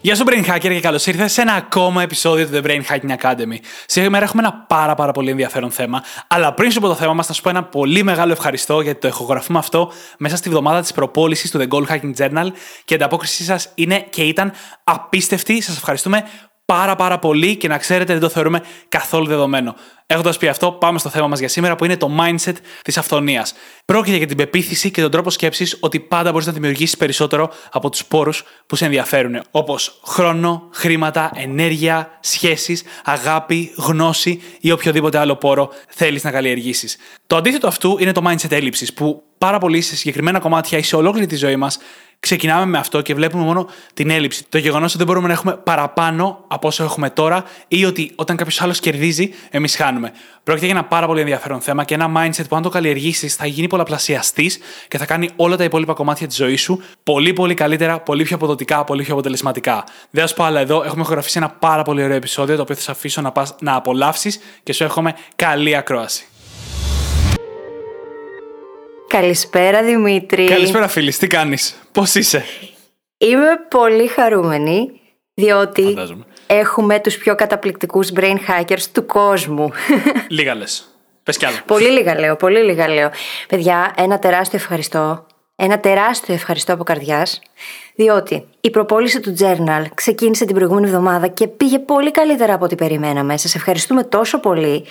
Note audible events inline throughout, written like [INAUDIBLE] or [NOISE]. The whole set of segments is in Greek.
Γεια σου Brain Hacker και καλώς ήρθατε σε ένα ακόμα επεισόδιο του The Brain Hacking Academy. Σήμερα έχουμε ένα πάρα πάρα πολύ ενδιαφέρον θέμα, αλλά πριν σου πω το θέμα μας, θα σου πω ένα πολύ μεγάλο ευχαριστώ γιατί το ηχογραφούμε αυτό μέσα στη βδομάδα της προπόλησης του The Gold Hacking Journal και η ανταπόκρισή σας είναι και ήταν απίστευτη. Σας ευχαριστούμε πάρα πάρα πολύ και να ξέρετε δεν το θεωρούμε καθόλου δεδομένο. Έχοντας πει αυτό, πάμε στο θέμα μας για σήμερα που είναι το mindset της αυθονίας. Πρόκειται για την πεποίθηση και τον τρόπο σκέψης ότι πάντα μπορείς να δημιουργήσεις περισσότερο από τους πόρους που σε ενδιαφέρουν. Όπως χρόνο, χρήματα, ενέργεια, σχέσεις, αγάπη, γνώση ή οποιοδήποτε άλλο πόρο θέλεις να καλλιεργήσεις. Το αντίθετο αυτού είναι το mindset έλλειψης, που πάρα πολύ σε συγκεκριμένα κομμάτια ή σε ολόκληρη τη ζωή μας ξεκινάμε με αυτό και βλέπουμε μόνο την έλλειψη. Το γεγονός ότι δεν μπορούμε να έχουμε παραπάνω από όσο έχουμε τώρα ή ότι όταν κάποιος άλλος κερδίζει, εμείς χάνουμε. Πρόκειται για ένα πάρα πολύ ενδιαφέρον θέμα και ένα mindset που αν το καλλιεργήσεις θα γίνει πολλαπλασιαστής και θα κάνει όλα τα υπόλοιπα κομμάτια της ζωής σου πολύ πολύ καλύτερα, πολύ πιο αποδοτικά, πολύ πιο αποτελεσματικά. Δεν θα σου πω άλλα εδώ. Έχουμε χωραφίσει ένα πάρα πολύ ωραίο επεισόδιο το οποίο θα σε αφήσω να, πας, να απολαύσεις και σου εύχομαι καλή ακρόαση. Καλησπέρα Δημήτρη. Καλησπέρα φίλη, τι κάνεις, πώς είσαι; Είμαι πολύ χαρούμενη διότι Φαντάζομαι. έχουμε τους πιο καταπληκτικούς brain hackers του κόσμου. [LAUGHS] Λίγα λες. Πες κι άλλο. πολύ λίγα λέω, πολύ λίγα λέω. Παιδιά, ένα τεράστιο ευχαριστώ. Ένα τεράστιο ευχαριστώ από καρδιάς, διότι η προπόληση του Journal ξεκίνησε την προηγούμενη εβδομάδα και πήγε πολύ καλύτερα από ό,τι περιμέναμε. Σας ευχαριστούμε τόσο πολύ.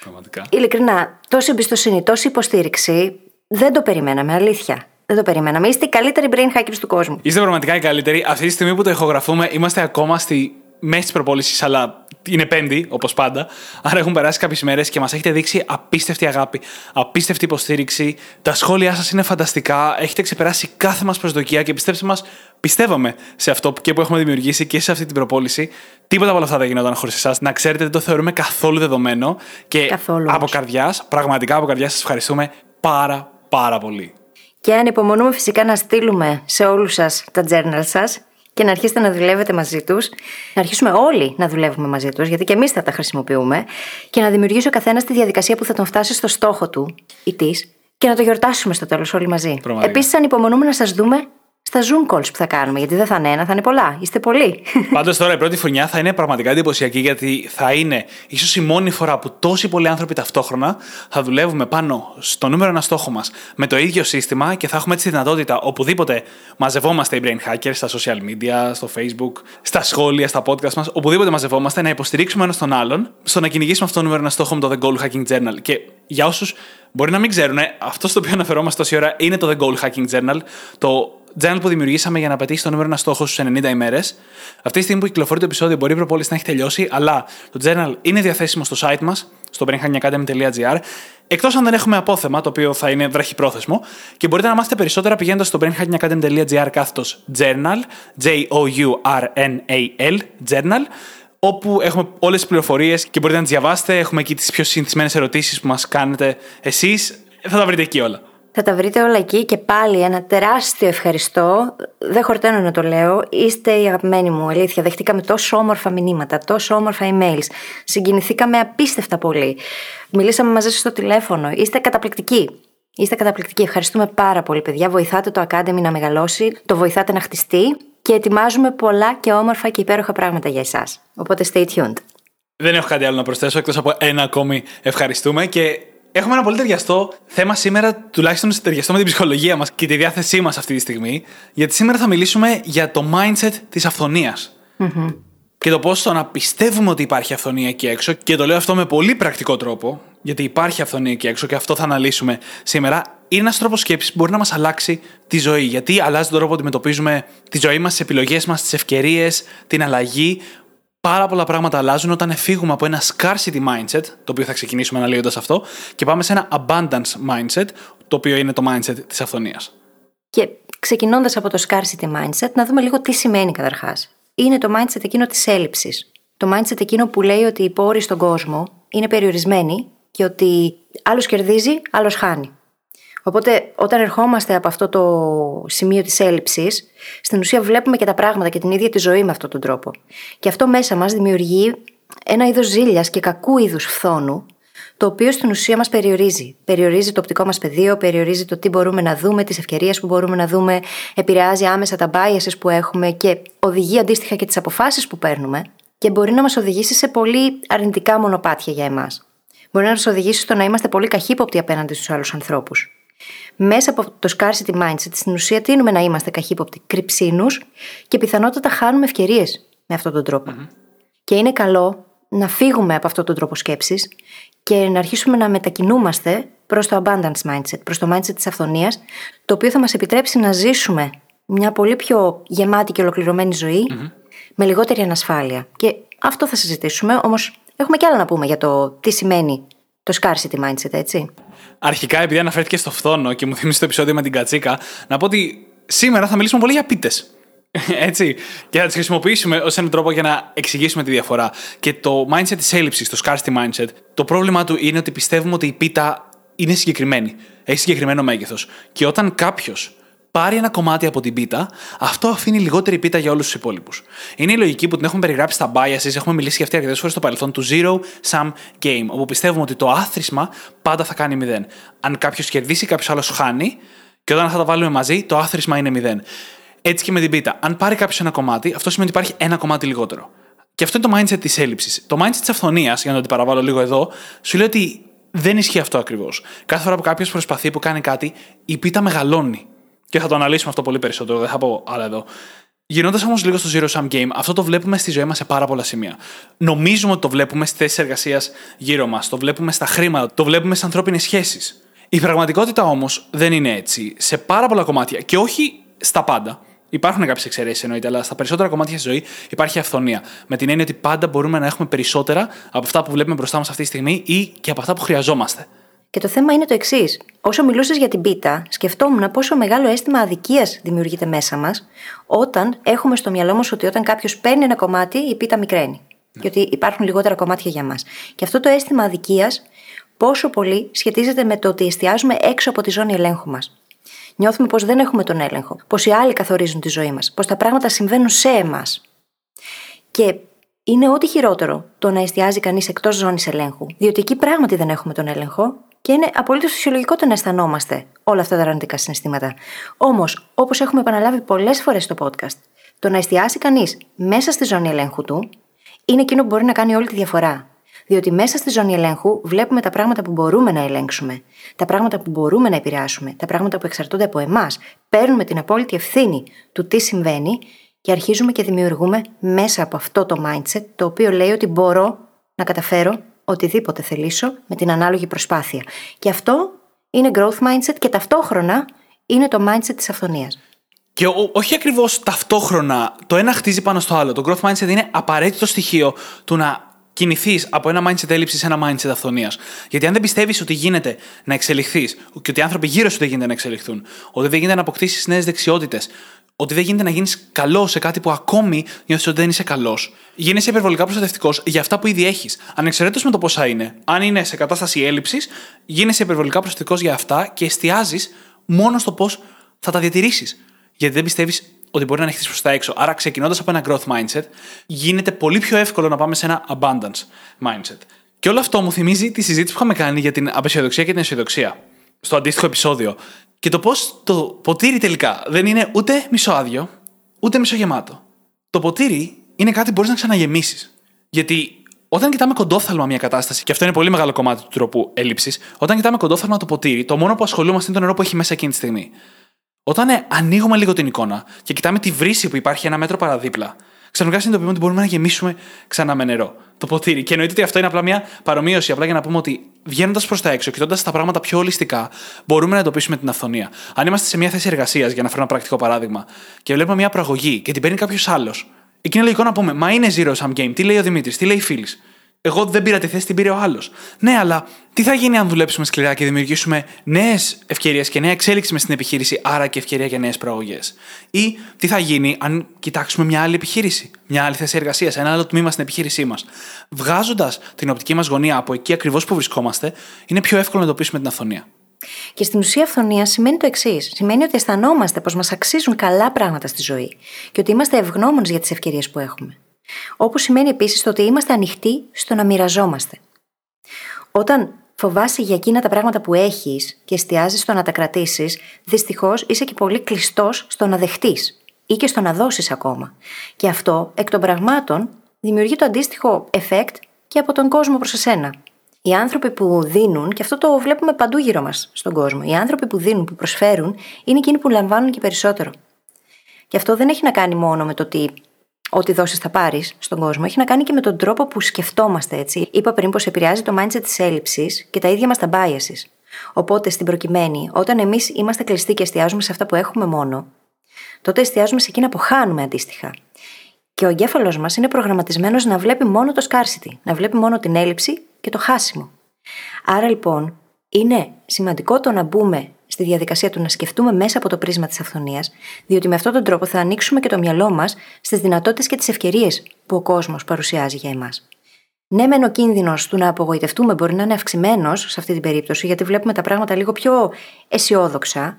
Πραγματικά. Ειλικρινά, τόση εμπιστοσύνη, τόση υποστήριξη, δεν το περιμέναμε, αλήθεια. Δεν το περιμέναμε. Είστε οι καλύτεροι brain hackers του κόσμου. Είστε πραγματικά οι καλύτεροι. Αυτή τη στιγμή που το ηχογραφούμε, είμαστε ακόμα στη μέση της προπόλησης, αλλά είναι Πέμπτη, όπως πάντα. Άρα έχουν περάσει κάποιες μέρε και μας έχετε δείξει απίστευτη αγάπη, απίστευτη υποστήριξη. Τα σχόλιά σας είναι φανταστικά. Έχετε ξεπεράσει κάθε μας προσδοκία και πιστέψτε μας, πιστεύαμε σε αυτό και που έχουμε δημιουργήσει και σε αυτή την προπόληση. Τίποτα από όλα αυτά δεν γινόταν χωρίς εσάς. Να ξέρετε, δεν το θεωρούμε καθόλου δεδομένο. Και Καθόλου από όμως. καρδιάς, πραγματικά από καρδιάς, σας ευχαριστούμε πάρα πάρα πολύ. Και ανυπομονούμε φυσικά να στείλουμε σε όλους σας τα journal σας και να αρχίσετε να δουλεύετε μαζί τους. Να αρχίσουμε όλοι να δουλεύουμε μαζί τους, γιατί και εμείς θα τα χρησιμοποιούμε. Και να δημιουργήσει ο καθένας τη διαδικασία που θα τον φτάσει στο στόχο του ή της και να το γιορτάσουμε στο τέλος όλοι μαζί. Πραγματικά. Επίσης, ανυπομονούμε να σας δούμε στα Zoom calls που θα κάνουμε, γιατί δεν θα είναι ένα, θα είναι πολλά. Είστε πολλοί. [LAUGHS] Πάντως τώρα η πρώτη χρονιά θα είναι πραγματικά εντυπωσιακή γιατί θα είναι ίσως η μόνη φορά που τόσοι πολλοί άνθρωποι ταυτόχρονα θα δουλεύουμε πάνω στο νούμερο ένα στόχο μας με το ίδιο σύστημα και θα έχουμε έτσι τη δυνατότητα οπουδήποτε μαζευόμαστε οι brain hackers στα social media, στο facebook, στα σχόλια, στα podcast μας, οπουδήποτε μαζευόμαστε να υποστηρίξουμε ένας τον άλλον στο να κυνηγήσουμε αυτό το νούμερο ένα στόχο με το The Goal Hacking Journal. Και για όσους μπορεί να μην ξέρουν, αυτό στο οποίο αναφερόμαστε τόση ώρα είναι το The Goal Hacking Journal, το journal που δημιουργήσαμε για να πετύχει το νούμερο ένα στόχο στους 90 ημέρες. Αυτή τη στιγμή που κυκλοφορεί το επεισόδιο μπορεί η προπόληση να έχει τελειώσει, αλλά το journal είναι διαθέσιμο στο site μας, στο brainhackingacademy.gr. Εκτός αν δεν έχουμε απόθεμα, το οποίο θα είναι βραχυπρόθεσμο, και μπορείτε να μάθετε περισσότερα πηγαίνοντας στο brainhackingacademy.gr κάθετος journal, J-O-U-R-N-A-L, journal, όπου έχουμε όλες τις πληροφορίες και μπορείτε να τις διαβάσετε. Έχουμε εκεί τις πιο συνηθισμένες ερωτήσεις που μας κάνετε εσείς. Θα τα βρείτε εκεί όλα. Θα τα βρείτε όλα εκεί και πάλι ένα τεράστιο ευχαριστώ. Δεν χορταίνω να το λέω. Είστε οι αγαπημένοι μου, αλήθεια. Δεχτήκαμε τόσο όμορφα μηνύματα, τόσο όμορφα emails. Συγκινηθήκαμε απίστευτα πολύ. Μιλήσαμε μαζί σας στο τηλέφωνο. Είστε καταπληκτικοί. Είστε καταπληκτικοί. Ευχαριστούμε πάρα πολύ, παιδιά. Βοηθάτε το Academy να μεγαλώσει, το βοηθάτε να χτιστεί και ετοιμάζουμε πολλά και όμορφα και υπέροχα πράγματα για εσάς. Οπότε stay tuned. Δεν έχω κάτι άλλο να προσθέσω εκτός από ένα ακόμη ευχαριστούμε και έχουμε ένα πολύ ταιριαστό θέμα σήμερα, τουλάχιστον ταιριαστό με την ψυχολογία μας και τη διάθεσή μας αυτή τη στιγμή. Γιατί σήμερα θα μιλήσουμε για το mindset της αυθονίας. Και το πώς το να πιστεύουμε ότι υπάρχει αυθονία εκεί έξω. Και το λέω αυτό με πολύ πρακτικό τρόπο, γιατί υπάρχει αυθονία εκεί έξω και αυτό θα αναλύσουμε σήμερα. Είναι ένας τρόπος σκέψης που μπορεί να μας αλλάξει τη ζωή. Γιατί αλλάζει τον τρόπο που αντιμετωπίζουμε τη ζωή μας, τις επιλογές μας, τις ευκαιρίες, την αλλαγή. Πάρα πολλά πράγματα αλλάζουν όταν φύγουμε από ένα scarcity mindset, το οποίο θα ξεκινήσουμε αναλύοντας αυτό, και πάμε σε ένα abundance mindset, το οποίο είναι το mindset της αυθονίας. Και ξεκινώντας από το scarcity mindset, να δούμε λίγο τι σημαίνει καταρχάς. Είναι το mindset εκείνο της έλλειψης. Το mindset εκείνο που λέει ότι οι πόροι στον κόσμο είναι περιορισμένοι και ότι άλλος κερδίζει, άλλος χάνει. Οπότε, όταν ερχόμαστε από αυτό το σημείο της έλλειψης, στην ουσία βλέπουμε και τα πράγματα και την ίδια τη ζωή με αυτόν τον τρόπο. Και αυτό μέσα μας δημιουργεί ένα είδος ζήλιας και κακού είδους φθόνου, το οποίο στην ουσία μας περιορίζει. Περιορίζει το οπτικό μας πεδίο, περιορίζει το τι μπορούμε να δούμε, τις ευκαιρίες που μπορούμε να δούμε, επηρεάζει άμεσα τα biases που έχουμε και οδηγεί αντίστοιχα και τις αποφάσεις που παίρνουμε και μπορεί να μας οδηγήσει σε πολύ αρνητικά μονοπάτια για εμάς. Μπορεί να μας οδηγήσει στο να είμαστε πολύ καχύποπτοι απέναντι στους άλλους ανθρώπους. Μέσα από το scarcity mindset, στην ουσία τείνουμε να είμαστε καχύποπτοι, κρυψίνους και πιθανότατα χάνουμε ευκαιρίες με αυτόν τον τροπο Και είναι καλό να φύγουμε από αυτόν τον τρόπο σκέψης και να αρχίσουμε να μετακινούμαστε προς το abundance mindset, προς το mindset της αυθονίας, το οποίο θα μας επιτρέψει να ζήσουμε μια πολύ πιο γεμάτη και ολοκληρωμένη με λιγότερη ανασφάλεια. Και αυτό θα συζητήσουμε, όμως έχουμε και άλλα να πούμε για το τι σημαίνει το scarcity mindset, έτσι. Αρχικά, επειδή αναφέρθηκε στο φθόνο και μου θυμίζει το επεισόδιο με την κατσίκα, να πω ότι σήμερα θα μιλήσουμε πολύ για πίτες. [LAUGHS] Έτσι. Και θα τις χρησιμοποιήσουμε ως έναν τρόπο για να εξηγήσουμε τη διαφορά. Και το mindset της έλλειψης, το scarcity mindset, το πρόβλημά του είναι ότι πιστεύουμε ότι η πίτα είναι συγκεκριμένη. Έχει συγκεκριμένο μέγεθος. Και όταν κάποιος πάρει ένα κομμάτι από την πίτα, αυτό αφήνει λιγότερη πίτα για όλους τους υπόλοιπους. Είναι η λογική που την έχουμε περιγράψει στα biases, έχουμε μιλήσει για αυτή αρκετές φορές στο παρελθόν, του zero sum game, όπου πιστεύουμε ότι το άθροισμα πάντα θα κάνει μηδέν. Αν κάποιος κερδίσει, κάποιος άλλος χάνει, και όταν θα τα βάλουμε μαζί, το άθροισμα είναι μηδέν. Έτσι και με την πίτα. Αν πάρει κάποιος ένα κομμάτι, αυτό σημαίνει ότι υπάρχει ένα κομμάτι λιγότερο. Και αυτό είναι το mindset της έλλειψης. Το mindset της αυθονίας, για να το παραβάλω λίγο εδώ, σου λέει ότι δεν ισχύει αυτό ακριβώς. Κάθε φορά που κάποιος προσπαθεί που κάνει κάτι, η πίτα μεγαλώνει. Και θα το αναλύσουμε αυτό πολύ περισσότερο, δεν θα πω άλλα εδώ. Γυρνώντας όμως λίγο στο Zero Sum Game, αυτό το βλέπουμε στη ζωή μας σε πάρα πολλά σημεία. Νομίζουμε ότι το βλέπουμε στις θέσεις εργασίας γύρω μας, το βλέπουμε στα χρήματα, το βλέπουμε στις ανθρώπινες σχέσεις. Η πραγματικότητα όμως δεν είναι έτσι. Σε πάρα πολλά κομμάτια και όχι στα πάντα. Υπάρχουν κάποιες εξαιρέσεις εννοείται, αλλά στα περισσότερα κομμάτια τη ζωή υπάρχει αυθονία. Με την έννοια ότι πάντα μπορούμε να έχουμε περισσότερα από αυτά που βλέπουμε μπροστά μας αυτή τη στιγμή ή και από αυτά που χρειαζόμαστε. Και το θέμα είναι το εξής. Όσο μιλούσες για την πίτα, σκεφτόμουν πόσο μεγάλο αίσθημα αδικίας δημιουργείται μέσα μας όταν έχουμε στο μυαλό μας ότι όταν κάποιος παίρνει ένα κομμάτι, η πίτα μικραίνει. Ναι. Και ότι υπάρχουν λιγότερα κομμάτια για μας. Και αυτό το αίσθημα αδικίας πόσο πολύ σχετίζεται με το ότι εστιάζουμε έξω από τη ζώνη ελέγχου μας. Νιώθουμε πως δεν έχουμε τον έλεγχο, πως οι άλλοι καθορίζουν τη ζωή μας, πως τα πράγματα συμβαίνουν σε εμάς. Και είναι ό,τι χειρότερο το να εστιάζει κανείς εκτός ζώνης ελέγχου, διότι εκεί πράγματι δεν έχουμε τον έλεγχο και είναι απολύτως φυσιολογικό το να αισθανόμαστε όλα αυτά τα αρνητικά συναισθήματα. Όμως, όπως έχουμε επαναλάβει πολλές φορές στο podcast, το να εστιάσει κανείς μέσα στη ζώνη ελέγχου του είναι εκείνο που μπορεί να κάνει όλη τη διαφορά. Διότι μέσα στη ζώνη ελέγχου βλέπουμε τα πράγματα που μπορούμε να ελέγξουμε, τα πράγματα που μπορούμε να επηρεάσουμε, τα πράγματα που εξαρτώνται από εμάς. Παίρνουμε την απόλυτη ευθύνη του τι συμβαίνει και αρχίζουμε και δημιουργούμε μέσα από αυτό το mindset το οποίο λέει ότι μπορώ να καταφέρω οτιδήποτε θελήσω με την ανάλογη προσπάθεια. Και αυτό είναι growth mindset και ταυτόχρονα είναι το mindset της αυθονίας. Και όχι ακριβώς ταυτόχρονα το ένα χτίζει πάνω στο άλλο. Το growth mindset είναι απαραίτητο στοιχείο του να κινηθείς από ένα mindset έλλειψης σε ένα mindset αυθονίας. Γιατί αν δεν πιστεύεις ότι γίνεται να εξελιχθείς και ότι οι άνθρωποι γύρω σου δεν γίνεται να εξελιχθούν, ότι δεν γίνεται να αποκτήσεις νέες δεξιότητες, ότι δεν γίνεται να γίνεις καλός σε κάτι που ακόμη νιώθεις ότι δεν είσαι καλός. Γίνεσαι υπερβολικά προστατευτικός για αυτά που ήδη έχεις. Ανεξαρτήτως με το πόσα είναι. Αν είναι σε κατάσταση έλλειψης, γίνεσαι υπερβολικά προστατευτικός για αυτά και εστιάζεις μόνο στο πώς θα τα διατηρήσεις. Γιατί δεν πιστεύεις ότι μπορεί να ανοιχτεί προς τα έξω. Άρα, ξεκινώντας από ένα growth mindset, γίνεται πολύ πιο εύκολο να πάμε σε ένα abundance mindset. Και όλο αυτό μου θυμίζει τη συζήτηση που είχαμε κάνει για την απεσιοδοξία και την αισιοδοξία. Στο αντίστοιχο επεισόδιο. Και το πώς το ποτήρι τελικά δεν είναι ούτε μισοάδιο, ούτε μισογεμάτο. Το ποτήρι είναι κάτι που μπορείς να ξαναγεμίσεις. Γιατί όταν κοιτάμε κοντόφθαλμα μια κατάσταση, και αυτό είναι πολύ μεγάλο κομμάτι του τρόπου έλλειψης, όταν κοιτάμε κοντόφθαλμα το ποτήρι, το μόνο που ασχολούμαστε είναι το νερό που έχει μέσα εκείνη τη στιγμή. Όταν ε, ανοίγουμε λίγο την εικόνα και κοιτάμε τη βρύση που υπάρχει ένα μέτρο παραδίπλα, ξαφνικά συνειδητοποιούμε ότι μπορούμε να γεμίσουμε ξανά με νερό το ποτήρι. Και εννοείται ότι αυτό είναι απλά μια παρομοίωση, απλά για να πούμε ότι βγαίνοντας προς τα έξω, κοιτώντας τα πράγματα πιο ολιστικά, μπορούμε να εντοπίσουμε την αυθονία. Αν είμαστε σε μια θέση εργασίας, για να φέρω ένα πρακτικό παράδειγμα, και βλέπουμε μια προαγωγή και την παίρνει κάποιος άλλος, εκεί είναι λογικό να πούμε Μα είναι zero sum game. Τι λέει ο Δημήτρης, τι λέει η φίλης. Εγώ δεν πήρα τη θέση, την πήρε ο άλλος. Ναι, αλλά τι θα γίνει αν δουλέψουμε σκληρά και δημιουργήσουμε νέες ευκαιρίες και νέα εξέλιξη μες στην επιχείρηση, άρα και ευκαιρία για νέες προαγωγές; Ή τι θα γίνει αν κοιτάξουμε μια άλλη επιχείρηση, μια άλλη θέση εργασίας, ένα άλλο τμήμα στην επιχείρησή μας; Βγάζοντας την οπτική μας γωνία από εκεί ακριβώς που βρισκόμαστε, είναι πιο εύκολο να εντοπίσουμε την αυθονία. Και στην ουσία, αυθονία σημαίνει το εξής. Σημαίνει ότι αισθανόμαστε πως μας αξίζουν καλά πράγματα στη ζωή και ότι είμαστε ευγνώμονες για τις ευκαιρίες που έχουμε. Όπως σημαίνει επίσης το ότι είμαστε ανοιχτοί στο να μοιραζόμαστε. Όταν φοβάσαι για εκείνα τα πράγματα που έχεις και εστιάζεις στο να τα κρατήσεις, δυστυχώς είσαι και πολύ κλειστός στο να δεχτείς ή και στο να δώσεις ακόμα. Και αυτό εκ των πραγμάτων δημιουργεί το αντίστοιχο effect και από τον κόσμο προς εσένα. Οι άνθρωποι που δίνουν, και αυτό το βλέπουμε παντού γύρω μας στον κόσμο, οι άνθρωποι που δίνουν, που προσφέρουν, είναι εκείνοι που λαμβάνουν και περισσότερο. Και αυτό δεν έχει να κάνει μόνο με το ότι ό,τι δώσει θα πάρεις στον κόσμο, έχει να κάνει και με τον τρόπο που σκεφτόμαστε έτσι. Είπα πριν πως επηρεάζει το mindset της έλλειψης και τα ίδια μας τα biases. Οπότε στην προκειμένη, όταν εμείς είμαστε κλειστοί και εστιάζουμε σε αυτά που έχουμε μόνο, τότε εστιάζουμε σε εκείνα που χάνουμε αντίστοιχα. Και ο εγκέφαλος μας είναι προγραμματισμένος να βλέπει μόνο το scarcity, να βλέπει μόνο την έλλειψη και το χάσιμο. Άρα λοιπόν, είναι σημαντικό το να μπούμε στη διαδικασία του να σκεφτούμε μέσα από το πρίσμα της αυθονίας, διότι με αυτόν τον τρόπο θα ανοίξουμε και το μυαλό μας στις δυνατότητες και τις ευκαιρίες που ο κόσμος παρουσιάζει για εμάς. Ναι, μεν ο κίνδυνος του να απογοητευτούμε μπορεί να είναι αυξημένος σε αυτή την περίπτωση, γιατί βλέπουμε τα πράγματα λίγο πιο αισιόδοξα.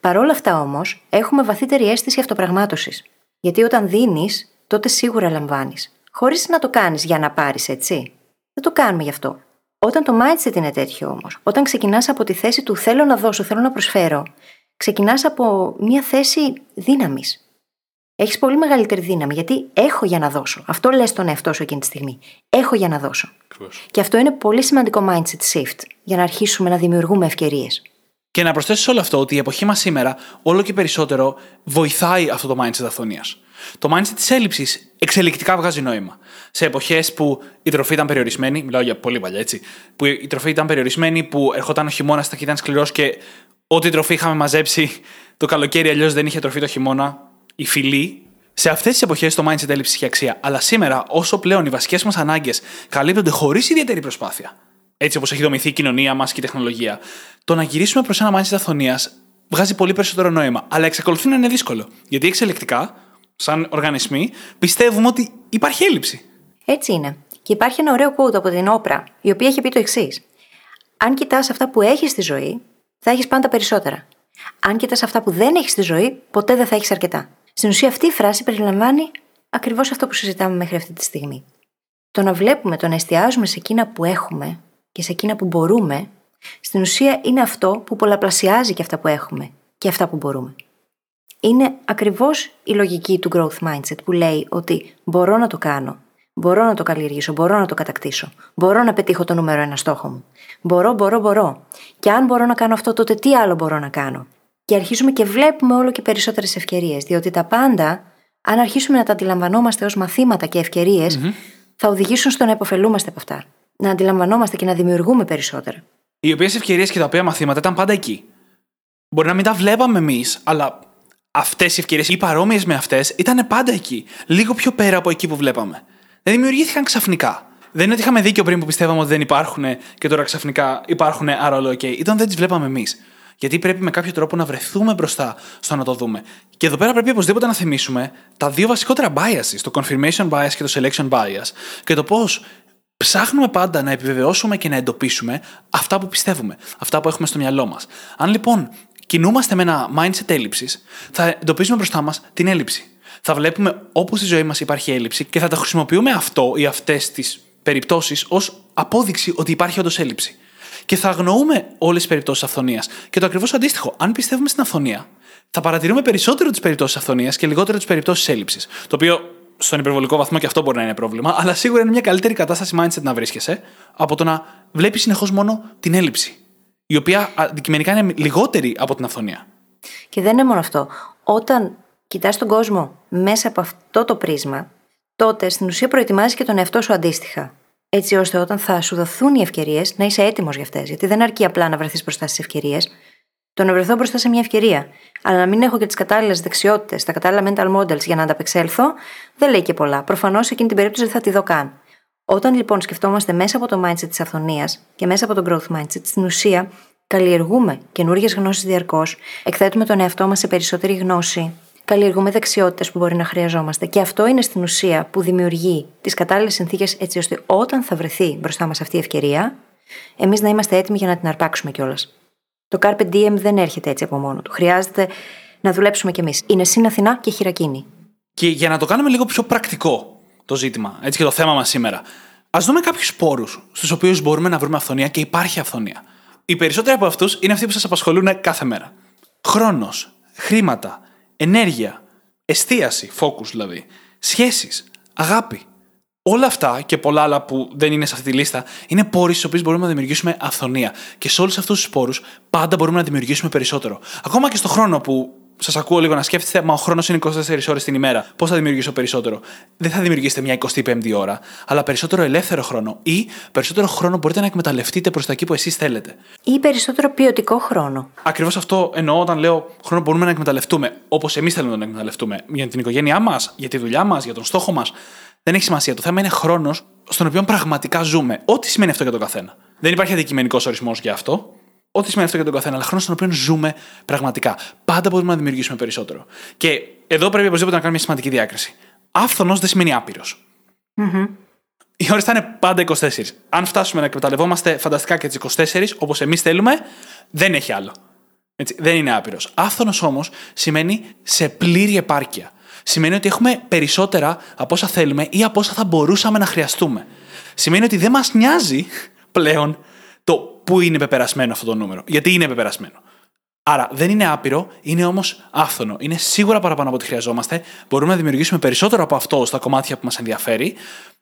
Παρ' όλα αυτά όμως, έχουμε βαθύτερη αίσθηση αυτοπραγμάτωσης. Γιατί όταν δίνεις, τότε σίγουρα λαμβάνεις. Χωρίς να το κάνεις για να πάρεις, έτσι. Δεν το κάνουμε γι' αυτό. Όταν το mindset είναι τέτοιο όμως, όταν ξεκινάς από τη θέση του θέλω να δώσω, θέλω να προσφέρω, ξεκινάς από μια θέση δύναμης. Έχεις πολύ μεγαλύτερη δύναμη γιατί έχω για να δώσω. Αυτό λες στον εαυτό σου εκείνη τη στιγμή. Έχω για να δώσω. Και αυτό είναι πολύ σημαντικό mindset shift για να αρχίσουμε να δημιουργούμε ευκαιρίες. Και να προσθέσεις όλο αυτό ότι η εποχή μας σήμερα όλο και περισσότερο βοηθάει αυτό το mindset αυθονίας. Το mindset της έλλειψης εξελικτικά βγάζει νόημα. Σε εποχές που η τροφή ήταν περιορισμένη, μιλάω για πολύ παλιά έτσι, που η τροφή ήταν περιορισμένη, που ερχόταν ο χειμώνας και ήταν σκληρός και ό,τι τροφή είχαμε μαζέψει το καλοκαίρι, αλλιώς δεν είχε τροφή το χειμώνα, η φυλή. Σε αυτές τις εποχές το mindset έλλειψη είχε αξία. Αλλά σήμερα, όσο πλέον οι βασικές μας ανάγκες καλύπτονται χωρίς ιδιαίτερη προσπάθεια, έτσι όπως έχει δομηθεί η κοινωνία μας και η τεχνολογία, το να γυρίσουμε προς ένα mindset αυθονίας βγάζει πολύ περισσότερο νόημα. Αλλά εξακολουθεί να είναι δύσκολο. Γιατί εξελικτικά σαν οργανισμοί, πιστεύουμε ότι υπάρχει έλλειψη. Έτσι είναι. Και υπάρχει ένα ωραίο quote από την Όπρα, η οποία έχει πει το εξής. Αν κοιτάς αυτά που έχεις στη ζωή, θα έχεις πάντα περισσότερα. Αν κοιτάς αυτά που δεν έχεις στη ζωή, ποτέ δεν θα έχεις αρκετά. Στην ουσία, αυτή η φράση περιλαμβάνει ακριβώς αυτό που συζητάμε μέχρι αυτή τη στιγμή. Το να βλέπουμε, το να εστιάζουμε σε εκείνα που έχουμε και σε εκείνα που μπορούμε, στην ουσία είναι αυτό που πολλαπλασιάζει και αυτά που έχουμε και αυτά που μπορούμε είναι ακριβώς η λογική του growth mindset που λέει ότι μπορώ να το κάνω, μπορώ να το καλλιεργήσω, μπορώ να το κατακτήσω, μπορώ να πετύχω το νούμερο ένα στόχο μου. Μπορώ, μπορώ, μπορώ. Και αν μπορώ να κάνω αυτό, τότε τι άλλο μπορώ να κάνω; Και αρχίζουμε και βλέπουμε όλο και περισσότερες ευκαιρίες, διότι τα πάντα, αν αρχίσουμε να τα αντιλαμβανόμαστε ως μαθήματα και ευκαιριε θα οδηγήσουν στο να υποφελούμαστε από αυτά. Να αντιλαμβανόμαστε και να δημιουργούμε περισσότερα. Οι οποίες ευκαιρίες και τα οποία μαθήματα ήταν πάντα εκεί. Μπορεί να μην τα βλέπαμε εμείς, αλλά αυτές οι ευκαιρίες ή παρόμοιες με αυτές ήταν πάντα εκεί. Λίγο πιο πέρα από εκεί που βλέπαμε. Δεν δημιουργήθηκαν ξαφνικά. Δεν είναι ότι είχαμε δίκιο πριν που πιστεύαμε ότι δεν υπάρχουν και τώρα ξαφνικά υπάρχουν, άρα όλο OK. Ήταν δεν τις βλέπαμε εμείς. Γιατί πρέπει με κάποιο τρόπο να βρεθούμε μπροστά στο να το δούμε. Και εδώ πέρα πρέπει οπωσδήποτε να θυμίσουμε τα δύο βασικότερα biases, το confirmation bias και το selection bias, και το πώς ψάχνουμε πάντα να επιβεβαιώσουμε και να εντοπίσουμε αυτά που πιστεύουμε, αυτά που έχουμε στο μυαλό μας. Αν λοιπόν κινούμαστε με ένα mindset έλλειψης, θα εντοπίζουμε μπροστά μας την έλλειψη. Θα βλέπουμε όπου στη ζωή μας υπάρχει έλλειψη και θα τα χρησιμοποιούμε αυτό ή αυτές τις περιπτώσεις ως απόδειξη ότι υπάρχει όντως έλλειψη. Και θα αγνοούμε όλες τις περιπτώσεις αυθονίας. Και το ακριβώς αντίστοιχο, αν πιστεύουμε στην αυθονία, θα παρατηρούμε περισσότερο τις περιπτώσεις αυθονίας και λιγότερο τις περιπτώσεις έλλειψης. Το οποίο στον υπερβολικό βαθμό και αυτό μπορεί να είναι πρόβλημα, αλλά σίγουρα είναι μια καλύτερη κατάσταση mindset να βρίσκεσαι από το να βλέπεις συνεχώς μόνο την έλλειψη η οποία αντικειμενικά είναι λιγότερη από την αυθονία. Και δεν είναι μόνο αυτό. Όταν κοιτάς τον κόσμο μέσα από αυτό το πρίσμα, τότε στην ουσία προετοιμάζεις και τον εαυτό σου αντίστοιχα. Έτσι ώστε όταν θα σου δοθούν οι ευκαιρίες να είσαι έτοιμος για αυτές. Γιατί δεν αρκεί απλά να βρεθείς μπροστά στις ευκαιρίες. Το να βρεθώ μπροστά σε μια ευκαιρία, αλλά να μην έχω και τις κατάλληλες δεξιότητες, τα κατάλληλα mental models για να ανταπεξέλθω, δεν λέει και πολλά. Προφανώς εκείνη την περίπτωση δεν θα τη δω καν. Όταν λοιπόν σκεφτόμαστε μέσα από το mindset της αυθονίας και μέσα από το growth mindset, στην ουσία καλλιεργούμε καινούργιες γνώσεις διαρκώς, εκθέτουμε τον εαυτό μας σε περισσότερη γνώση, καλλιεργούμε δεξιότητες που μπορεί να χρειαζόμαστε. Και αυτό είναι στην ουσία που δημιουργεί τις κατάλληλες συνθήκες έτσι ώστε όταν θα βρεθεί μπροστά μας αυτή η ευκαιρία, εμείς να είμαστε έτοιμοι για να την αρπάξουμε κιόλας. Το Carpe Diem δεν έρχεται έτσι από μόνο του. Χρειάζεται να δουλέψουμε κι εμείς. Είναι συν Αθηνά και χειρακίνη. Και για να το κάνουμε λίγο πιο πρακτικό το ζήτημα, έτσι και το θέμα μας σήμερα, ας δούμε κάποιους πόρους στους οποίους μπορούμε να βρούμε αυθονία και υπάρχει αυθονία. Οι περισσότεροι από αυτούς είναι αυτοί που σας απασχολούν κάθε μέρα. Χρόνος, χρήματα, ενέργεια, εστίαση, focus δηλαδή, σχέσεις, αγάπη. Όλα αυτά και πολλά άλλα που δεν είναι σε αυτή τη λίστα είναι πόροι στους οποίους μπορούμε να δημιουργήσουμε αυθονία. Και σε όλους αυτούς τους πόρους πάντα μπορούμε να δημιουργήσουμε περισσότερο. Ακόμα και στο χρόνο που σας ακούω λίγο να σκέφτεστε, μα ο χρόνος είναι 24 ώρες την ημέρα. Πώς θα δημιουργήσω περισσότερο; Δεν θα δημιουργήσετε μια 25η ώρα, αλλά περισσότερο ελεύθερο χρόνο ή περισσότερο χρόνο μπορείτε να εκμεταλλευτείτε προς τα εκεί που εσείς θέλετε. Ή περισσότερο ποιοτικό χρόνο. Ακριβώς αυτό εννοώ όταν λέω χρόνο μπορούμε να εκμεταλλευτούμε όπως εμείς θέλουμε να τον εκμεταλλευτούμε. Για την οικογένειά μας, για τη δουλειά μας, για τον στόχο μας. Δεν έχει σημασία. Το θέμα είναι χρόνος στον οποίο πραγματικά ζούμε. Ό,τι σημαίνει αυτό για τον καθένα. Δεν υπάρχει αντικειμενικός ορισμός για αυτό. Ό,τι σημαίνει αυτό για τον καθένα, αλλά χρόνος στον οποίο ζούμε πραγματικά. Πάντα μπορούμε να δημιουργήσουμε περισσότερο. Και εδώ πρέπει οπωσδήποτε να κάνουμε μια σημαντική διάκριση. Άφθονος δεν σημαίνει άπειρος. Mm-hmm. Οι ώρες θα είναι πάντα 24. Αν φτάσουμε να εκμεταλλευόμαστε φανταστικά και τις 24, όπως εμείς θέλουμε, δεν έχει άλλο. Έτσι, δεν είναι άπειρος. Άφθονος όμως σημαίνει σε πλήρη επάρκεια. Σημαίνει ότι έχουμε περισσότερα από όσα θέλουμε ή από όσα θα μπορούσαμε να χρειαστούμε. Σημαίνει ότι δεν μας νοιάζει πλέον το πού είναι πεπερασμένο αυτό το νούμερο. Γιατί είναι πεπερασμένο. Άρα δεν είναι άπειρο, είναι όμως άφθονο. Είναι σίγουρα παραπάνω από ό,τι χρειαζόμαστε. Μπορούμε να δημιουργήσουμε περισσότερο από αυτό στα κομμάτια που μας ενδιαφέρει.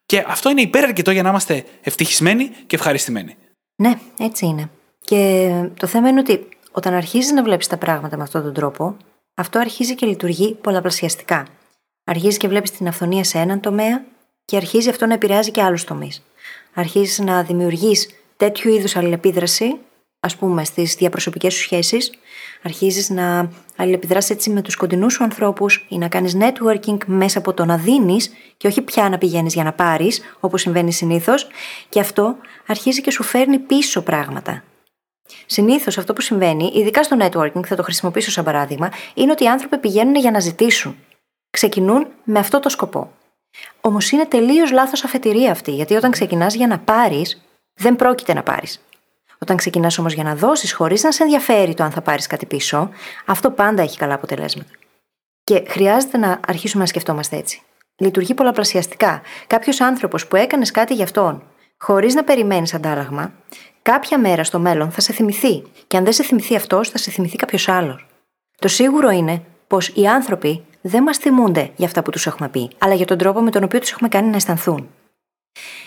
Και αυτό είναι υπεραρκετό για να είμαστε ευτυχισμένοι και ευχαριστημένοι. Ναι, έτσι είναι. Και το θέμα είναι ότι όταν αρχίζεις να βλέπεις τα πράγματα με αυτόν τον τρόπο, αυτό αρχίζει και λειτουργεί πολλαπλασιαστικά. Αρχίζεις και βλέπεις την αυθονία σε έναν τομέα και αρχίζει αυτό να επηρεάζει και άλλους τομείς. Αρχίζεις να δημιουργείς τέτοιου είδους αλληλεπίδραση, ας πούμε, στις διαπροσωπικές σου σχέσεις, αρχίζεις να αλληλεπιδράσεις έτσι με τους κοντινούς σου ανθρώπους ή να κάνεις networking μέσα από το να δίνεις και όχι πια να πηγαίνεις για να πάρεις, όπως συμβαίνει συνήθως, και αυτό αρχίζει και σου φέρνει πίσω πράγματα. Συνήθως αυτό που συμβαίνει, ειδικά στο networking, θα το χρησιμοποιήσω σαν παράδειγμα, είναι ότι οι άνθρωποι πηγαίνουν για να ζητήσουν. Ξεκινούν με αυτό το σκοπό. Όμως είναι τελείως λάθος αφετηρία αυτή, γιατί όταν ξεκινάς για να πάρεις, δεν πρόκειται να πάρεις. Όταν ξεκινάς όμως για να δώσεις χωρίς να σε ενδιαφέρει το αν θα πάρεις κάτι πίσω, αυτό πάντα έχει καλά αποτελέσματα. Και χρειάζεται να αρχίσουμε να σκεφτόμαστε έτσι. Λειτουργεί πολλαπλασιαστικά. Κάποιος άνθρωπος που έκανες κάτι για αυτόν, χωρίς να περιμένεις αντάλλαγμα, κάποια μέρα στο μέλλον θα σε θυμηθεί. Και αν δεν σε θυμηθεί αυτός, θα σε θυμηθεί κάποιος άλλος. Το σίγουρο είναι πως οι άνθρωποι δεν μας θυμούνται για αυτά που τους έχουμε πει, αλλά για τον τρόπο με τον οποίο τους έχουμε κάνει να αισθανθούν.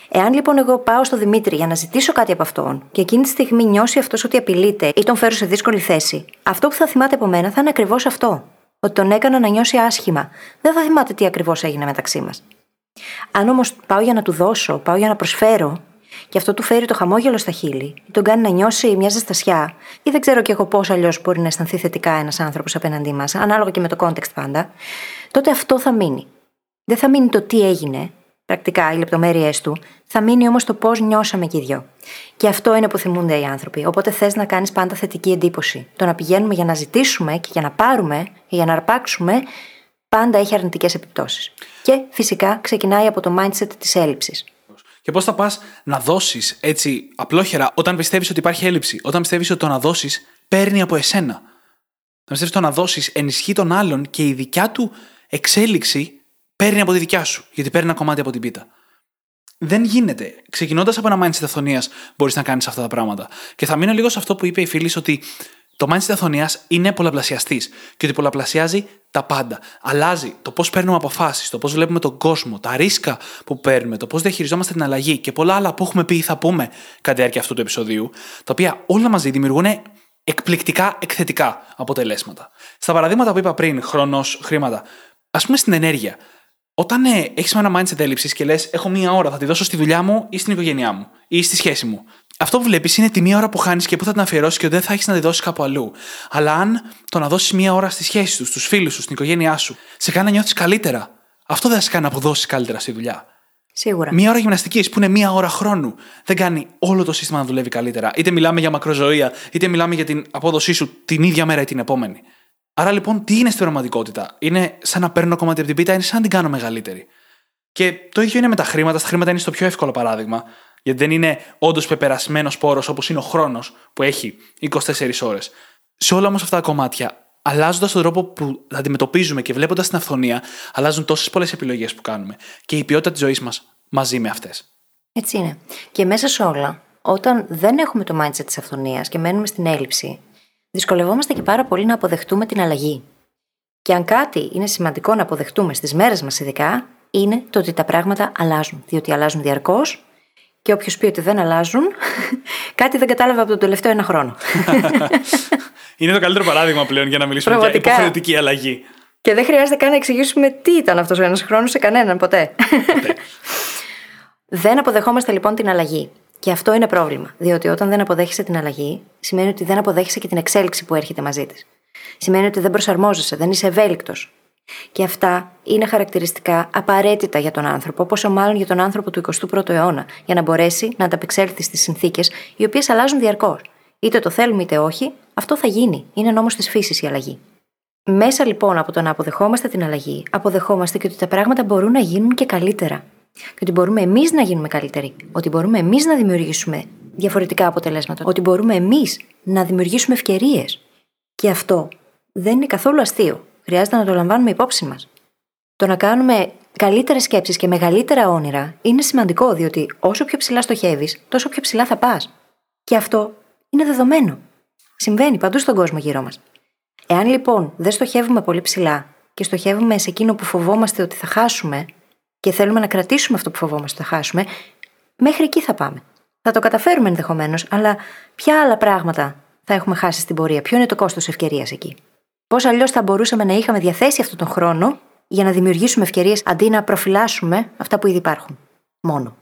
Εάν λοιπόν εγώ πάω στο Δημήτρη για να ζητήσω κάτι από αυτόν και εκείνη τη στιγμή νιώσει αυτός ότι απειλείται ή τον φέρω σε δύσκολη θέση, αυτό που θα θυμάται από μένα θα είναι ακριβώς αυτό. Ότι τον έκανα να νιώσει άσχημα. Δεν θα θυμάται τι ακριβώς έγινε μεταξύ μας. Αν όμως πάω για να του δώσω, πάω για να προσφέρω, και αυτό του φέρει το χαμόγελο στα χείλη, ή τον κάνει να νιώσει μια ζεστασιά, ή δεν ξέρω κι εγώ πώς αλλιώς μπορεί να αισθανθεί θετικά ένας άνθρωπος απέναντί μας, ανάλογα και με το context πάντα, τότε αυτό θα μείνει. Δεν θα μείνει το τι έγινε, πρακτικά οι λεπτομέρειές του, θα μείνει όμως το πώς νιώσαμε και οι δυο. Και αυτό είναι που θυμούνται οι άνθρωποι. Οπότε θες να κάνεις πάντα θετική εντύπωση. Το να πηγαίνουμε για να ζητήσουμε και για να πάρουμε και για να αρπάξουμε, πάντα έχει αρνητικές επιπτώσεις. Και φυσικά ξεκινάει από το mindset της έλλειψης. Και πώς θα πας να δώσεις έτσι απλόχερα όταν πιστεύεις ότι υπάρχει έλλειψη, όταν πιστεύεις ότι το να δώσεις παίρνει από εσένα. Όταν πιστεύεις ότι το να δώσεις ενισχύει τον άλλον και η δικιά του εξέλιξη παίρνει από τη δικιά σου, γιατί παίρνει ένα κομμάτι από την πίτα. Δεν γίνεται. Ξεκινώντας από ένα mindset αυθονίας, μπορείς να κάνεις αυτά τα πράγματα. Και θα μείνω λίγο σε αυτό που είπε η φίλη, ότι το mindset αυθονίας είναι πολλαπλασιαστής και ότι πολλαπλασιάζει τα πάντα. Αλλάζει το πώς παίρνουμε αποφάσεις, το πώς βλέπουμε τον κόσμο, τα ρίσκα που παίρνουμε, το πώς διαχειριζόμαστε την αλλαγή και πολλά άλλα που έχουμε πει ή θα πούμε κατά τη διάρκεια αυτού του επεισοδίου, τα οποία όλα μαζί δημιουργούν εκπληκτικά εκθετικά αποτελέσματα. Στα παραδείγματα που είπα πριν, χρόνος, χρήματα, ας πούμε στην ενέργεια. Όταν ε, έχεις ένα mindset έλλειψης και λες: Έχω μία ώρα, θα τη δώσω στη δουλειά μου ή στην οικογένειά μου ή στη σχέση μου. Αυτό που βλέπεις είναι τη μία ώρα που χάνεις και πού θα την αφιερώσεις και δεν θα έχεις να τη δώσεις κάπου αλλού. Αλλά αν το να δώσεις μία ώρα στη σχέση τους, στους φίλους σου, στην οικογένειά σου, σε κάνει να νιώθεις καλύτερα, αυτό δεν θα σε κάνει να αποδώσεις καλύτερα στη δουλειά. Σίγουρα. Μία ώρα γυμναστικής που είναι μία ώρα χρόνου δεν κάνει όλο το σύστημα να δουλεύει καλύτερα. Είτε μιλάμε για μακροζωία, είτε μιλάμε για την απόδοσή σου την ίδια μέρα ή την επόμενη. Άρα λοιπόν, τι είναι στην πραγματικότητα. Είναι σαν να παίρνω κομμάτι από την πίτα, είναι σαν να την κάνω μεγαλύτερη. Και το ίδιο είναι με τα χρήματα. Στα χρήματα είναι στο πιο εύκολο παράδειγμα. Γιατί δεν είναι όντως πεπερασμένος πόρος όπως είναι ο χρόνος που έχει 24 ώρες. Σε όλα όμως αυτά τα κομμάτια, αλλάζοντας τον τρόπο που αντιμετωπίζουμε και βλέποντας την αυθονία, αλλάζουν τόσες πολλές επιλογές που κάνουμε. Και η ποιότητα της ζωής μας μαζί με αυτές. Έτσι είναι. Και μέσα σε όλα, όταν δεν έχουμε το mindset της αυθονίας και μένουμε στην έλλειψη, δυσκολευόμαστε και πάρα πολύ να αποδεχτούμε την αλλαγή. Και αν κάτι είναι σημαντικό να αποδεχτούμε στις μέρες μας, ειδικά, είναι το ότι τα πράγματα αλλάζουν. Διότι αλλάζουν διαρκώς και όποιος πει ότι δεν αλλάζουν, [LAUGHS] κάτι δεν κατάλαβε από τον τελευταίο ένα χρόνο. [LAUGHS] είναι το καλύτερο παράδειγμα πλέον για να μιλήσουμε Πραγματικά. για υποχρεωτική αλλαγή. Και δεν χρειάζεται καν να εξηγήσουμε τι ήταν αυτός ο ένας χρόνος σε κανέναν ποτέ. [LAUGHS] δεν αποδεχόμαστε λοιπόν την αλλαγή. Και αυτό είναι πρόβλημα. Διότι όταν δεν αποδέχεσαι την αλλαγή, σημαίνει ότι δεν αποδέχεσαι και την εξέλιξη που έρχεται μαζί της. Σημαίνει ότι δεν προσαρμόζεσαι, δεν είσαι ευέλικτος. Και αυτά είναι χαρακτηριστικά απαραίτητα για τον άνθρωπο, πόσο μάλλον για τον άνθρωπο του 21ου αιώνα, για να μπορέσει να ανταπεξέλθει στις συνθήκες οι οποίες αλλάζουν διαρκώς. Είτε το θέλουμε είτε όχι, αυτό θα γίνει. Είναι νόμος της φύσης η αλλαγή. Μέσα λοιπόν από το να αποδεχόμαστε την αλλαγή, αποδεχόμαστε και ότι τα πράγματα μπορούν να γίνουν και καλύτερα. Και ότι μπορούμε εμείς να γίνουμε καλύτεροι. Ότι μπορούμε εμείς να δημιουργήσουμε διαφορετικά αποτελέσματα. Ότι μπορούμε εμείς να δημιουργήσουμε ευκαιρίες. Και αυτό δεν είναι καθόλου αστείο. Χρειάζεται να το λαμβάνουμε υπόψη μας. Το να κάνουμε καλύτερες σκέψεις και μεγαλύτερα όνειρα είναι σημαντικό, διότι όσο πιο ψηλά στοχεύεις, τόσο πιο ψηλά θα πας. Και αυτό είναι δεδομένο. Συμβαίνει παντού στον κόσμο γύρω μας. Εάν λοιπόν δεν στοχεύουμε πολύ ψηλά και στοχεύουμε σε εκείνο που φοβόμαστε ότι θα χάσουμε και θέλουμε να κρατήσουμε αυτό που φοβόμαστε ότι θα χάσουμε, μέχρι εκεί θα πάμε. Θα το καταφέρουμε ενδεχομένως, αλλά ποια άλλα πράγματα θα έχουμε χάσει στην πορεία, ποιο είναι το κόστος ευκαιρίας εκεί; Πώς αλλιώς θα μπορούσαμε να είχαμε διαθέσει αυτόν τον χρόνο για να δημιουργήσουμε ευκαιρίες αντί να προφυλάσσουμε αυτά που ήδη υπάρχουν. Μόνο;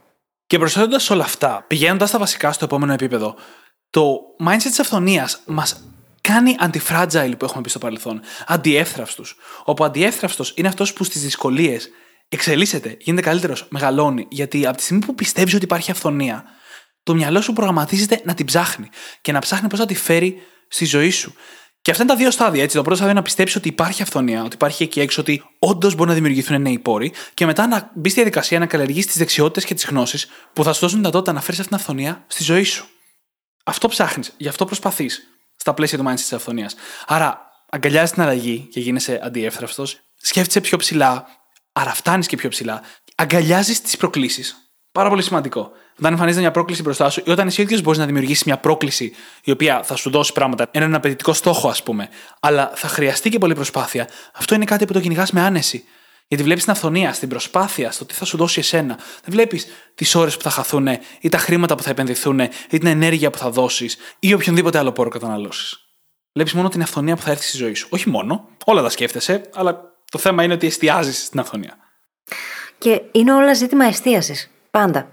Και προσθέτοντας όλα αυτά, πηγαίνοντας στα βασικά στο επόμενο επίπεδο, το mindset της αυθονίας μας κάνει anti-fragile που έχουμε πει στο παρελθόν. Αντιεύθραυστου. Όπου αντιεύθραυστος είναι αυτός που στις δυσκολίες εξελίσσεται, γίνεται καλύτερος, μεγαλώνει. Γιατί από τη στιγμή που πιστεύεις ότι υπάρχει αυθονία, το μυαλό σου προγραμματίζεται να την ψάχνει και να ψάχνει πώς θα τη φέρει στη ζωή σου. Και αυτά είναι τα δύο στάδια. Έτσι. Το πρώτο στάδιο είναι να πιστέψεις ότι υπάρχει αυθονία, ότι υπάρχει εκεί έξω, ότι όντως μπορεί να δημιουργηθούν νέοι πόροι, και μετά να μπεις στη διαδικασία να καλλιεργήσει τις δεξιότητες και τις γνώσεις που θα σου δώσουν δυνατότητα να φέρεις αυτήν την αυθονία στη ζωή σου. Αυτό ψάχνεις, γι' αυτό προσπαθείς στα πλαίσια του mindset της αυθονίας. Άρα, αγκαλιάζει την αλλαγή και γίνεσαι αντιεύθραυστος, σκέφτεσαι πιο ψηλά, άρα φτάνεις και πιο ψηλά, αγκαλιάζεις τις προκλήσεις. Πάρα πολύ σημαντικό. Όταν εμφανίζεται μια πρόκληση μπροστά σου ή όταν εσύ ίδιος μπορείς να δημιουργήσεις μια πρόκληση η οποία θα σου δώσει πράγματα, έναν απαιτητικό στόχο, ας πούμε, αλλά θα χρειαστεί και πολλή προσπάθεια, αυτό είναι κάτι που το κυνηγάς με άνεση. Γιατί βλέπεις την αυθονία, στην προσπάθεια, στο τι θα σου δώσει εσένα. Δεν βλέπεις τις ώρες που θα χαθούν ή τα χρήματα που θα επενδυθούν ή την ενέργεια που θα δώσεις ή οποιονδήποτε άλλο πόρο καταναλώσεις. Βλέπεις μόνο την αυθονία που θα έρθει στη ζωή σου. Όχι μόνο, όλα τα σκέφτεσαι, αλλά το θέμα είναι ότι εστιάζεις στην αυθονία. Και είναι όλα ζήτημα εστίασης. Πάντα.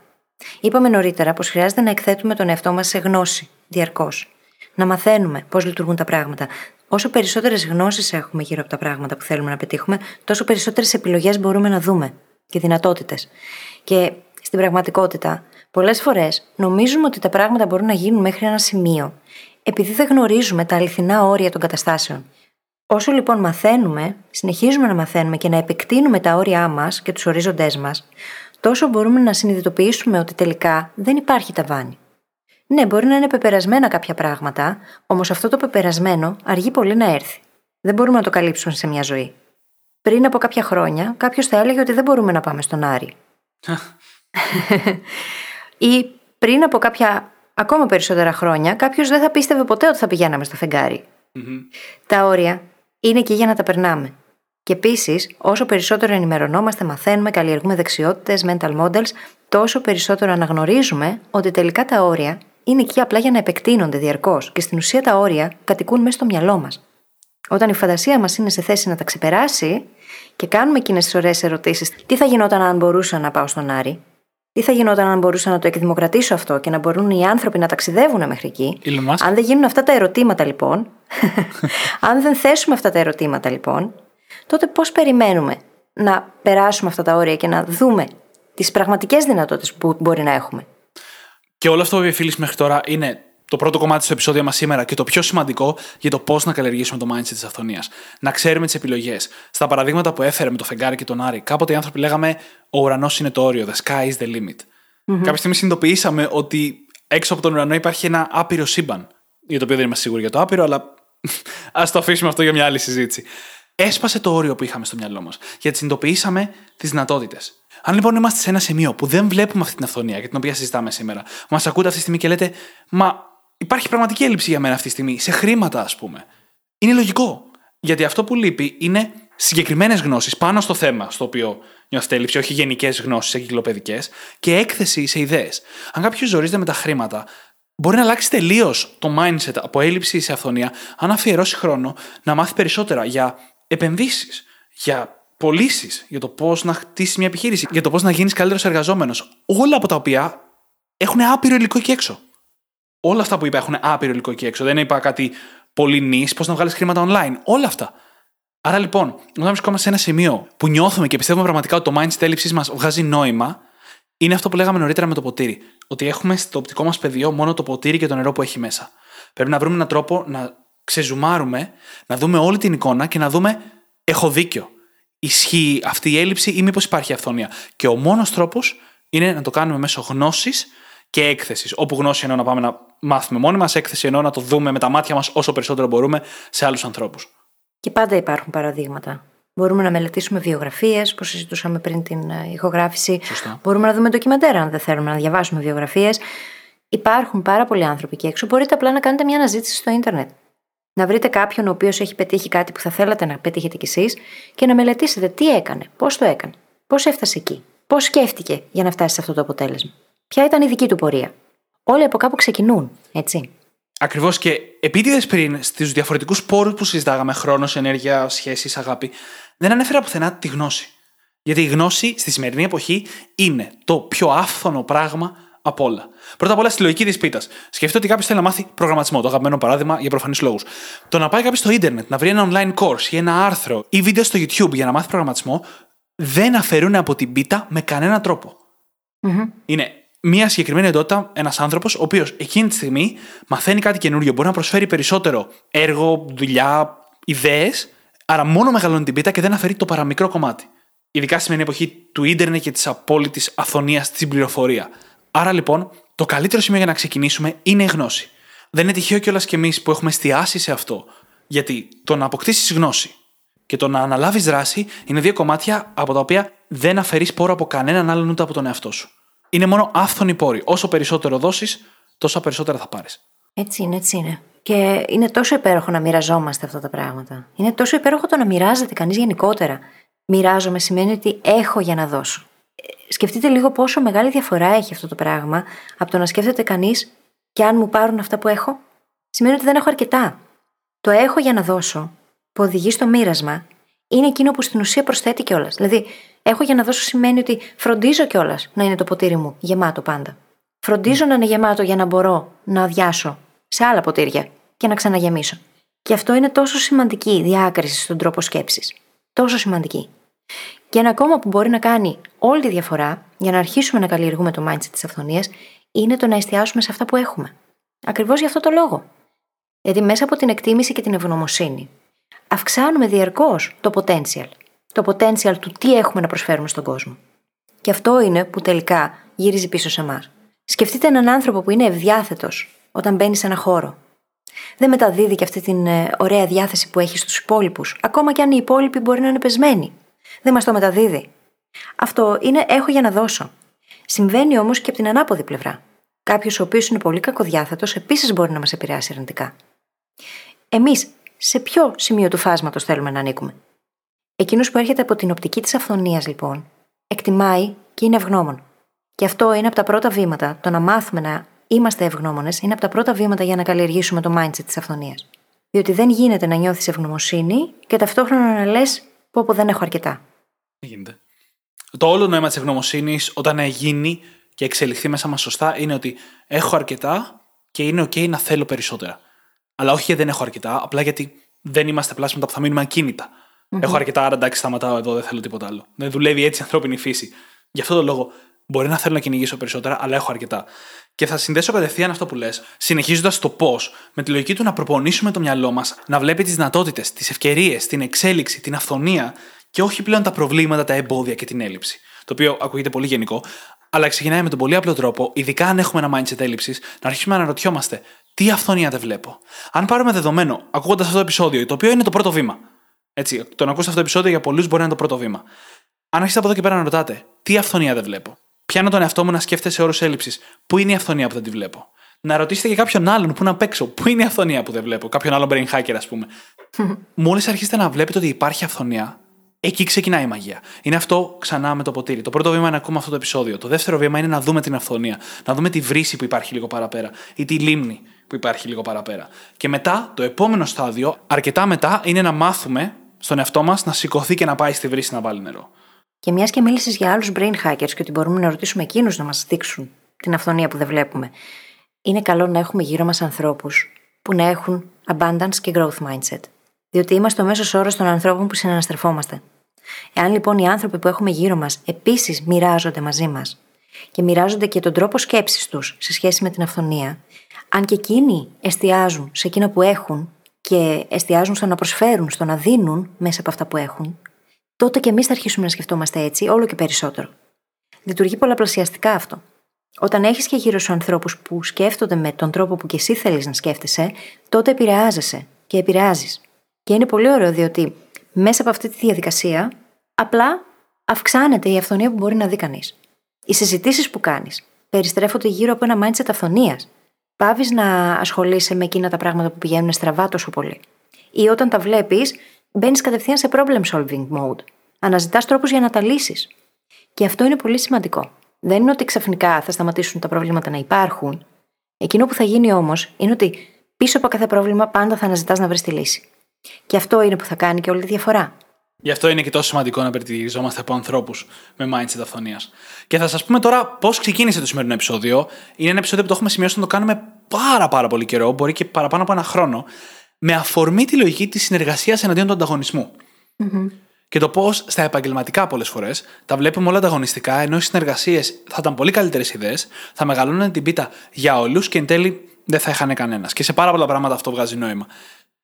Είπαμε νωρίτερα πως χρειάζεται να εκθέτουμε τον εαυτό μας σε γνώση διαρκώς. Να μαθαίνουμε πώς λειτουργούν τα πράγματα. Όσο περισσότερες γνώσεις έχουμε γύρω από τα πράγματα που θέλουμε να πετύχουμε, τόσο περισσότερες επιλογές μπορούμε να δούμε και δυνατότητες. Και στην πραγματικότητα, πολλές φορές νομίζουμε ότι τα πράγματα μπορούν να γίνουν μέχρι ένα σημείο, επειδή δεν γνωρίζουμε τα αληθινά όρια των καταστάσεων. Όσο λοιπόν μαθαίνουμε, συνεχίζουμε να μαθαίνουμε και να επεκτείνουμε τα όρια μας και τους ορίζοντές μας, τόσο μπορούμε να συνειδητοποιήσουμε ότι τελικά δεν υπάρχει ταβάνι. Ναι, μπορεί να είναι πεπερασμένα κάποια πράγματα, όμως αυτό το πεπερασμένο αργεί πολύ να έρθει. Δεν μπορούμε να το καλύψουμε σε μια ζωή. Πριν από κάποια χρόνια, κάποιος θα έλεγε ότι δεν μπορούμε να πάμε στον Άρη. [LAUGHS] Ή πριν από κάποια ακόμα περισσότερα χρόνια, κάποιος δεν θα πίστευε ποτέ ότι θα πηγαίναμε στο φεγγάρι. Τα όρια είναι εκεί για να τα περνάμε. Και επίσης, όσο περισσότερο ενημερωνόμαστε, μαθαίνουμε, καλλιεργούμε δεξιότητες, mental models, τόσο περισσότερο αναγνωρίζουμε ότι τελικά τα όρια είναι εκεί απλά για να επεκτείνονται διαρκώς και στην ουσία τα όρια κατοικούν μέσα στο μυαλό μας. Όταν η φαντασία μας είναι σε θέση να τα ξεπεράσει και κάνουμε εκείνες τις ωραίες ερωτήσεις, τι θα γινόταν αν μπορούσα να πάω στον Άρη, τι θα γινόταν αν μπορούσα να το εκδημοκρατήσω αυτό και να μπορούν οι άνθρωποι να ταξιδεύουν μέχρι εκεί; Αν δεν γίνουν αυτά τα ερωτήματα λοιπόν, αν δεν θέσουμε αυτά τα ερωτήματα λοιπόν, τότε πώς περιμένουμε να περάσουμε αυτά τα όρια και να δούμε τις πραγματικές δυνατότητες που μπορεί να έχουμε; Και όλο αυτό που είπε μέχρι τώρα είναι το πρώτο κομμάτι στο επεισόδιο μας σήμερα και το πιο σημαντικό για το πώς να καλλιεργήσουμε το mindset της αυθονία. Να ξέρουμε τις επιλογές. Στα παραδείγματα που έφερε με το φεγγάρι και τον Άρη, κάποτε οι άνθρωποι λέγαμε Ο ουρανός είναι το όριο, the sky is the limit. Κάποια στιγμή συνειδητοποιήσαμε ότι έξω από τον ουρανό υπάρχει ένα άπειρο σύμπαν. Για το οποίο δεν είμαστε σίγουροι για το άπειρο, αλλά [LAUGHS] ας το αφήσουμε αυτό για μια άλλη συζήτηση. Έσπασε το όριο που είχαμε στο μυαλό μας, γιατί συνειδητοποιήσαμε τις δυνατότητες. Αν λοιπόν είμαστε σε ένα σημείο που δεν βλέπουμε αυτή την αυθονία για την οποία συζητάμε σήμερα, μας ακούτε αυτή τη στιγμή και λέτε, Μα υπάρχει πραγματική έλλειψη για μένα αυτή τη στιγμή, σε χρήματα ας πούμε. Είναι λογικό. Γιατί αυτό που λείπει είναι συγκεκριμένες γνώσεις πάνω στο θέμα στο οποίο νιώθετε έλλειψη, όχι γενικές γνώσεις εγκυκλοπαιδικές, και έκθεση σε ιδέες. Αν κάποιος ζορίζεται με τα χρήματα, μπορεί να αλλάξει τελείως το mindset από έλλειψη σε αυθονία, αν αφιερώσει χρόνο να μάθει περισσότερα για επενδύσεις, για πωλήσεις, για το πώς να χτίσει μια επιχείρηση, για το πώς να γίνεις καλύτερος εργαζόμενος. Όλα από τα οποία έχουν άπειρο υλικό εκεί έξω. Όλα αυτά που είπα έχουν άπειρο υλικό εκεί έξω. Δεν είπα κάτι πολύ νης, πώς να βγάλεις χρήματα online. Όλα αυτά. Άρα λοιπόν, όταν βρισκόμαστε σε ένα σημείο που νιώθουμε και πιστεύουμε πραγματικά ότι το mindset έλλειψή μας βγάζει νόημα, είναι αυτό που λέγαμε νωρίτερα με το ποτήρι. Ότι έχουμε στο οπτικό μας πεδίο μόνο το ποτήρι και το νερό που έχει μέσα. Πρέπει να βρούμε έναν τρόπο να ξεζουμάρουμε, να δούμε όλη την εικόνα και να δούμε, έχω δίκιο. Ισχύει αυτή η έλλειψη ή μήπως υπάρχει αυθονία. Και ο μόνος τρόπος είναι να το κάνουμε μέσω γνώσης και έκθεσης. Όπου γνώση εννοώ να πάμε να μάθουμε μόνοι μας, έκθεση εννοώ να το δούμε με τα μάτια μας όσο περισσότερο μπορούμε σε άλλους ανθρώπους. Και πάντα υπάρχουν παραδείγματα. Μπορούμε να μελετήσουμε βιογραφίες, που συζητούσαμε πριν την ε, ηχογράφηση. Σωστά. Μπορούμε να δούμε ντοκιμαντέρα, αν δεν θέλουμε να διαβάσουμε βιογραφίες. Υπάρχουν πάρα πολλοί άνθρωποι εκεί έξω. Μπορείτε απλά να κάνετε μια αναζήτηση στο ίντερνετ. Να βρείτε κάποιον ο οποίος έχει πετύχει κάτι που θα θέλατε να πετύχετε κι εσείς και να μελετήσετε τι έκανε, πώς το έκανε, πώς έφτασε εκεί, πώς σκέφτηκε για να φτάσει σε αυτό το αποτέλεσμα. Ποια ήταν η δική του πορεία. Όλοι από κάπου ξεκινούν, έτσι. Ακριβώς και επίτηδε πριν στους διαφορετικούς πόρους που συζητάγαμε, χρόνος, ενέργεια, σχέσεις, αγάπη, δεν ανέφερα πουθενά τη γνώση. Γιατί η γνώση στη σημερινή εποχή είναι το πιο άφθονο πράγμα από όλα. Πρώτα απ' όλα στη λογική της πίτας. Σκεφτείτε ότι κάποιος θέλει να μάθει προγραμματισμό, το αγαπημένο παράδειγμα για προφανείς λόγους. Το να πάει κάποιος στο ίντερνετ, να βρει ένα online course ή ένα άρθρο ή βίντεο στο YouTube για να μάθει προγραμματισμό, δεν αφαιρούν από την πίτα με κανένα τρόπο. Mm-hmm. Είναι μια συγκεκριμένη εντότητα ένας άνθρωπος, ο οποίος εκείνη τη στιγμή μαθαίνει κάτι καινούριο, μπορεί να προσφέρει περισσότερο έργο, δουλειά, ιδέες, άρα μόνο μεγαλώνει την πίτα και δεν αφαιρεί το παραμικρό κομμάτι. Ειδικά στη σημερινή εποχή του ίντερνετ και της απόλυτης αθωνία στην πληροφορία. Άρα λοιπόν, το καλύτερο σημείο για να ξεκινήσουμε είναι η γνώση. Δεν είναι τυχαίο κιόλας κι εμείς που έχουμε εστιάσει σε αυτό. Γιατί το να αποκτήσεις γνώση και το να αναλάβεις δράση είναι δύο κομμάτια από τα οποία δεν αφαιρείς πόρο από κανέναν άλλον ούτε από τον εαυτό σου. Είναι μόνο άφθονοι πόροι. Όσο περισσότερο δώσεις, τόσο περισσότερα θα πάρεις. Έτσι είναι, έτσι είναι. Και είναι τόσο υπέροχο να μοιραζόμαστε αυτά τα πράγματα. Είναι τόσο υπέροχο το να μοιράζεται κανείς γενικότερα. Μοιράζομαι σημαίνει ότι έχω για να δώσω. Ε, Σκεφτείτε λίγο πόσο μεγάλη διαφορά έχει αυτό το πράγμα από το να σκέφτεται κανείς και αν μου πάρουν αυτά που έχω. Σημαίνει ότι δεν έχω αρκετά. Το έχω για να δώσω, που οδηγεί στο μοίρασμα, είναι εκείνο που στην ουσία προσθέτει κιόλας. Δηλαδή, έχω για να δώσω σημαίνει ότι φροντίζω κιόλας να είναι το ποτήρι μου γεμάτο πάντα. Φροντίζω να είναι γεμάτο για να μπορώ να αδειάσω σε άλλα ποτήρια και να ξαναγεμίσω. Και αυτό είναι τόσο σημαντική η διάκριση στον τρόπο σκέψης. Τόσο σημαντική. Και ένα ακόμα που μπορεί να κάνει όλη τη διαφορά για να αρχίσουμε να καλλιεργούμε το mindset της αυθονίας είναι το να εστιάσουμε σε αυτά που έχουμε. Ακριβώς για αυτό το λόγο. Γιατί μέσα από την εκτίμηση και την ευγνωμοσύνη αυξάνουμε διαρκώς το potential. Το potential του τι έχουμε να προσφέρουμε στον κόσμο. Και αυτό είναι που τελικά γυρίζει πίσω σε εμάς. Σκεφτείτε έναν άνθρωπο που είναι ευδιάθετος όταν μπαίνει σε ένα χώρο. Δεν μεταδίδει και αυτή την ε, ωραία διάθεση που έχει στους υπόλοιπους, ακόμα και αν οι υπόλοιποι μπορεί να είναι πεσμένοι. Δεν μας το μεταδίδει. Αυτό είναι έχω για να δώσω. Συμβαίνει όμως και από την ανάποδη πλευρά. Κάποιος ο οποίος είναι πολύ κακοδιάθετος επίσης μπορεί να μας επηρεάσει αρνητικά. Εμείς σε ποιο σημείο του φάσματος θέλουμε να ανήκουμε; Εκείνος που έρχεται από την οπτική της αυθονίας, λοιπόν, εκτιμάει και είναι ευγνώμων. Και αυτό είναι από τα πρώτα βήματα. Το να μάθουμε να είμαστε ευγνώμονες είναι από τα πρώτα βήματα για να καλλιεργήσουμε το mindset της αυθονίας. Διότι δεν γίνεται να νιώθεις ευγνωμοσύνη και ταυτόχρονα να λες: Πω, πω δεν έχω αρκετά. Δεν γίνεται; Το όλο νόημα της ευγνωμοσύνης, όταν γίνει και εξελιχθεί μέσα μας σωστά, είναι ότι έχω αρκετά και είναι OK να θέλω περισσότερα. Αλλά όχι γιατί δεν έχω αρκετά, απλά γιατί δεν είμαστε πλάσματα που θα μείνουμε ακίνητα. Mm-hmm. Έχω αρκετά, άρα εντάξει, σταματάω εδώ, δεν θέλω τίποτα άλλο. Δεν δουλεύει έτσι η ανθρώπινη φύση. Γι' αυτό το λόγο μπορεί να θέλω να κυνηγήσω περισσότερα, αλλά έχω αρκετά. Και θα συνδέσω κατευθείαν αυτό που λες, συνεχίζοντας το πώς, με τη λογική του να προπονήσουμε το μυαλό μας να βλέπει τις δυνατότητες, τις ευκαιρίες, την εξέλιξη, την αυθονία και όχι πλέον τα προβλήματα, τα εμπόδια και την έλλειψη. Το οποίο ακούγεται πολύ γενικό, Αλλά ξεκινάει με τον πολύ απλό τρόπο, ειδικά αν έχουμε ένα mindset έλλειψης, να αρχίσουμε να αναρωτιόμαστε τι αυθονία δεν βλέπω. Αν πάρουμε δεδομένο, ακούγοντας αυτό το επεισόδιο, το οποίο είναι το πρώτο βήμα. Έτσι, το να ακούσετε αυτό το επεισόδιο για πολλούς μπορεί να είναι το πρώτο βήμα. Αν αρχίσετε από εδώ και πέρα να ρωτάτε, τι αυθονία δεν βλέπω; Πιάνω τον εαυτό μου να σκέφτεσαι όρους έλλειψης. Πού είναι η αυθονία που δεν τη βλέπω; Να ρωτήσετε και κάποιον άλλον που να παίξω. Πού είναι η αυθονία που δεν βλέπω; Κάποιον άλλον brain hacker, ας πούμε. [LAUGHS] Μόλις αρχίσετε να βλέπετε ότι υπάρχει αυθονία, εκεί ξεκινάει η μαγεία. Είναι αυτό ξανά με το ποτήρι. Το πρώτο βήμα είναι να ακούμε αυτό το επεισόδιο. Το δεύτερο βήμα είναι να δούμε την αυθονία. Να δούμε τη βρύση που υπάρχει λίγο παραπέρα ή τη λίμνη που υπάρχει λίγο παραπέρα. Και μετά, το επόμενο στάδιο, αρκετά μετά, είναι να μάθουμε στον εαυτό μας να σηκωθεί και να πάει στη βρύση να βάλει νερό. Και μιας και μίλησες για άλλους brain hackers και ότι μπορούμε να ρωτήσουμε εκείνους να μας δείξουν την αυθονία που δεν βλέπουμε. Είναι καλό να έχουμε γύρω μας ανθρώπους που να έχουν abundance και growth mindset. Διότι είμαστε ο μέσος όρος των ανθρώπων που συναναστρεφόμαστε. Εάν λοιπόν οι άνθρωποι που έχουμε γύρω μας επίσης μοιράζονται μαζί μας και μοιράζονται και τον τρόπο σκέψης τους σε σχέση με την αυθονία, αν και εκείνοι εστιάζουν σε εκείνα που έχουν και εστιάζουν στο να προσφέρουν, στο να δίνουν μέσα από αυτά που έχουν, τότε και εμείς θα αρχίσουμε να σκεφτόμαστε έτσι όλο και περισσότερο. Λειτουργεί πολλαπλασιαστικά αυτό. Όταν έχεις και γύρω σου ανθρώπους που σκέφτονται με τον τρόπο που και εσύ θέλεις να σκέφτεσαι, τότε επηρεάζεσαι και επηρεάζεις. Και είναι πολύ ωραίο διότι μέσα από αυτή τη διαδικασία απλά αυξάνεται η αυθονία που μπορεί να δει κανείς. Οι συζητήσεις που κάνεις περιστρέφονται γύρω από ένα mindset αυθονίας. Πάβεις να ασχολείσαι με εκείνα τα πράγματα που πηγαίνουν στραβά τόσο πολύ; Ή όταν τα βλέπεις, μπαίνεις κατευθείαν σε problem solving mode. Αναζητάς τρόπους για να τα λύσεις. Και αυτό είναι πολύ σημαντικό. Δεν είναι ότι ξαφνικά θα σταματήσουν τα προβλήματα να υπάρχουν. Εκείνο που θα γίνει όμως είναι ότι πίσω από κάθε πρόβλημα πάντα θα αναζητάς να βρεις τη λύση. Και αυτό είναι που θα κάνει και όλη τη διαφορά. Γι' αυτό είναι και τόσο σημαντικό να περιτυριζόμαστε από ανθρώπους με mindset αυθονίας. Και θα σας πούμε τώρα πώς ξεκίνησε το σημερινό επεισόδιο. Είναι ένα επεισόδιο που το έχουμε σημειώσει να το κάνουμε πάρα πάρα πολύ καιρό, μπορεί και παραπάνω από ένα χρόνο, με αφορμή τη λογική της συνεργασίας εναντίον του ανταγωνισμού. Mm-hmm. Και το πώς στα επαγγελματικά πολλές φορές τα βλέπουμε όλα ανταγωνιστικά, ενώ οι συνεργασίες θα ήταν πολύ καλύτερες ιδέες, θα μεγαλώνουν την πίτα για όλους και εν τέλει δεν θα είχαν κανένας. Και σε πάρα πολλά πράγματα αυτό βγάζει νόημα.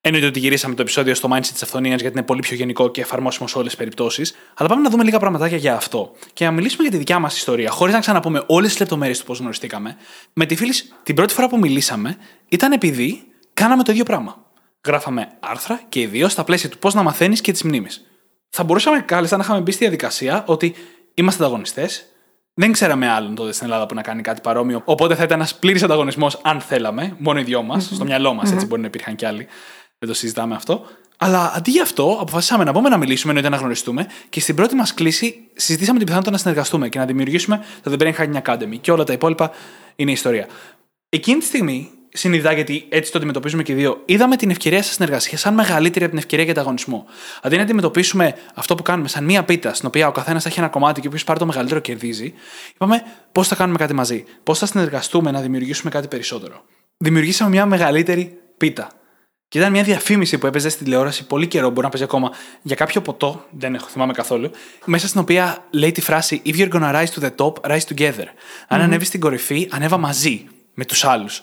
Εννοείται ότι γυρίσαμε το επεισόδιο στο mindset της αυθονίας γιατί είναι πολύ πιο γενικό και εφαρμόσιμο σε όλες τις περιπτώσεις. Αλλά πάμε να δούμε λίγα πραγματάκια για αυτό και να μιλήσουμε για τη δικιά μας ιστορία, χωρίς να ξαναπούμε όλες τις λεπτομέρειες του πώς γνωριστήκαμε. Με τη φίλη, την πρώτη φορά που μιλήσαμε ήταν επειδή κάναμε το ίδιο πράγμα. Γράφαμε άρθρα και ιδίως στα πλαίσια του πώς να μαθαίνεις και τη μνήμης. Θα μπορούσαμε κάλλιστα να είχαμε μπει στη διαδικασία ότι είμαστε ανταγωνιστές, δεν ξέραμε άλλον τότε στην Ελλάδα που να κάνει κάτι παρόμοιο. Οπότε θα ήταν ένας πλήρης ανταγωνισμός αν θέλαμε, μόνο οι δυο μας, στο μυαλό μας, έτσι μπορεί να υπήρχαν κι άλλοι. Δεν το συζητάμε αυτό. Αλλά αντί για αυτό, αποφασίσαμε να πούμε να μιλήσουμε, εννοείται να γνωριστούμε και στην πρώτη μας κλίση συζητήσαμε την πιθανότητα να συνεργαστούμε και να δημιουργήσουμε το The Brain Hacking Academy και όλα τα υπόλοιπα είναι ιστορία. Εκείνη τη στιγμή, συνειδητά γιατί έτσι το αντιμετωπίζουμε και οι δύο, είδαμε την ευκαιρία σε συνεργασίας σαν μεγαλύτερη από την ευκαιρία για ανταγωνισμό. Αντί να αντιμετωπίσουμε αυτό που κάνουμε σαν μία πίτα, στην οποία ο καθένας θα έχει ένα κομμάτι και ο οποίος πάρει το μεγαλύτερο κερδίζει, είπαμε πώς θα κάνουμε κάτι μαζί, πώς θα συνεργαστούμε να δημιουργήσουμε κάτι περισσότερο. Δημιουργήσαμε μια μεγαλύτερη πίτα. Και ήταν μια διαφήμιση που έπαιζε στην τηλεόραση πολύ καιρό, μπορεί να παίζει ακόμα, για κάποιο ποτό, δεν έχω θυμάμαι καθόλου, μέσα στην οποία λέει τη φράση If you're gonna rise to the top, rise together. Αν mm-hmm. ανέβεις στην κορυφή, ανέβα μαζί με τους άλλους.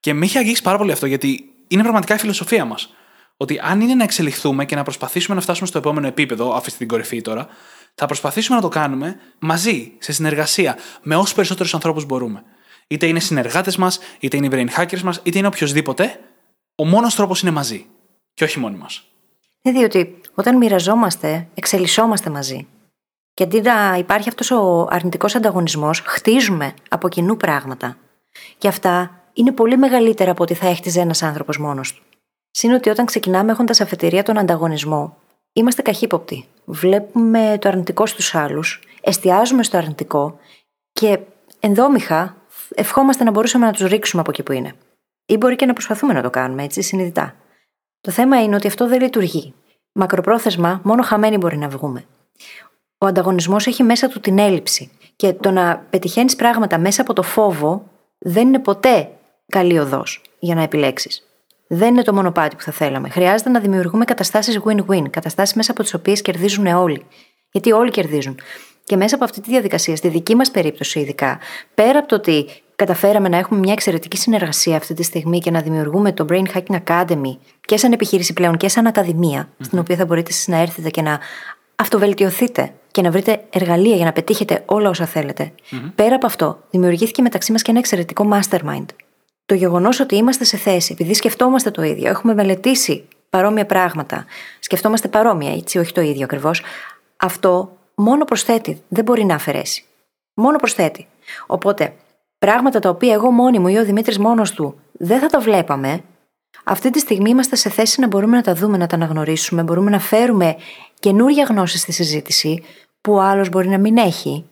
Και με είχε αγγίξει πάρα πολύ αυτό, γιατί είναι πραγματικά η φιλοσοφία μας. Ότι αν είναι να εξελιχθούμε και να προσπαθήσουμε να φτάσουμε στο επόμενο επίπεδο, αφήστε την κορυφή τώρα, θα προσπαθήσουμε να το κάνουμε μαζί, σε συνεργασία, με όσους περισσότερους ανθρώπους μπορούμε. Είτε είναι συνεργάτες μας, είτε είναι οι brain hackers μας, είτε είναι οποιοδήποτε, ο μόνος τρόπος είναι μαζί. Και όχι μόνοι μας. Είναι διότι όταν μοιραζόμαστε, εξελισσόμαστε μαζί. Και αντί να υπάρχει αυτός ο αρνητικός ανταγωνισμός, χτίζουμε από κοινού πράγματα. Και αυτά είναι πολύ μεγαλύτερα από ό,τι θα έχτιζε ένας άνθρωπος μόνος του. Συν ότι όταν ξεκινάμε έχοντας αφετηρία τον ανταγωνισμό, είμαστε καχύποπτοι. Βλέπουμε το αρνητικό στους άλλους, εστιάζουμε στο αρνητικό και ενδόμηχα ευχόμαστε να μπορούσαμε να τους ρίξουμε από εκεί που είναι. Ή μπορεί και να προσπαθούμε να το κάνουμε έτσι συνειδητά. Το θέμα είναι ότι αυτό δεν λειτουργεί. Μακροπρόθεσμα, μόνο χαμένοι μπορεί να βγούμε. Ο ανταγωνισμός έχει μέσα του την έλλειψη. Και το να πετυχαίνεις πράγματα μέσα από το φόβο δεν είναι ποτέ καλή οδός για να επιλέξεις. Δεν είναι το μονοπάτι που θα θέλαμε. Χρειάζεται να δημιουργούμε καταστάσεις win-win, καταστάσεις μέσα από τις οποίες κερδίζουν όλοι. Γιατί όλοι κερδίζουν. Και μέσα από αυτή τη διαδικασία, στη δική μας περίπτωση ειδικά, πέρα από το ότι καταφέραμε να έχουμε μια εξαιρετική συνεργασία αυτή τη στιγμή και να δημιουργούμε το Brain Hacking Academy και σαν επιχείρηση πλέον και σαν ακαδημια στην οποία θα μπορείτε να έρθετε και να αυτοβελτιωθείτε και να βρείτε εργαλεία για να πετύχετε όλα όσα Πέρα από αυτό, δημιουργήθηκε μεταξύ μας και ένα εξαιρετικό mastermind. Το γεγονός ότι είμαστε σε θέση, επειδή σκεφτόμαστε το ίδιο, έχουμε μελετήσει παρόμοια πράγματα, σκεφτόμαστε παρόμοια, έτσι, όχι το ίδιο ακριβώς, αυτό μόνο προσθέτει, δεν μπορεί να αφαιρέσει. Μόνο προσθέτει. Οπότε, πράγματα τα οποία εγώ μόνη μου ή ο Δημήτρης μόνος του δεν θα τα βλέπαμε, αυτή τη στιγμή είμαστε σε θέση να μπορούμε να τα δούμε, να τα αναγνωρίσουμε, μπορούμε να φέρουμε καινούργια γνώση στη συζήτηση που ο άλλος μπορεί να μην έχει.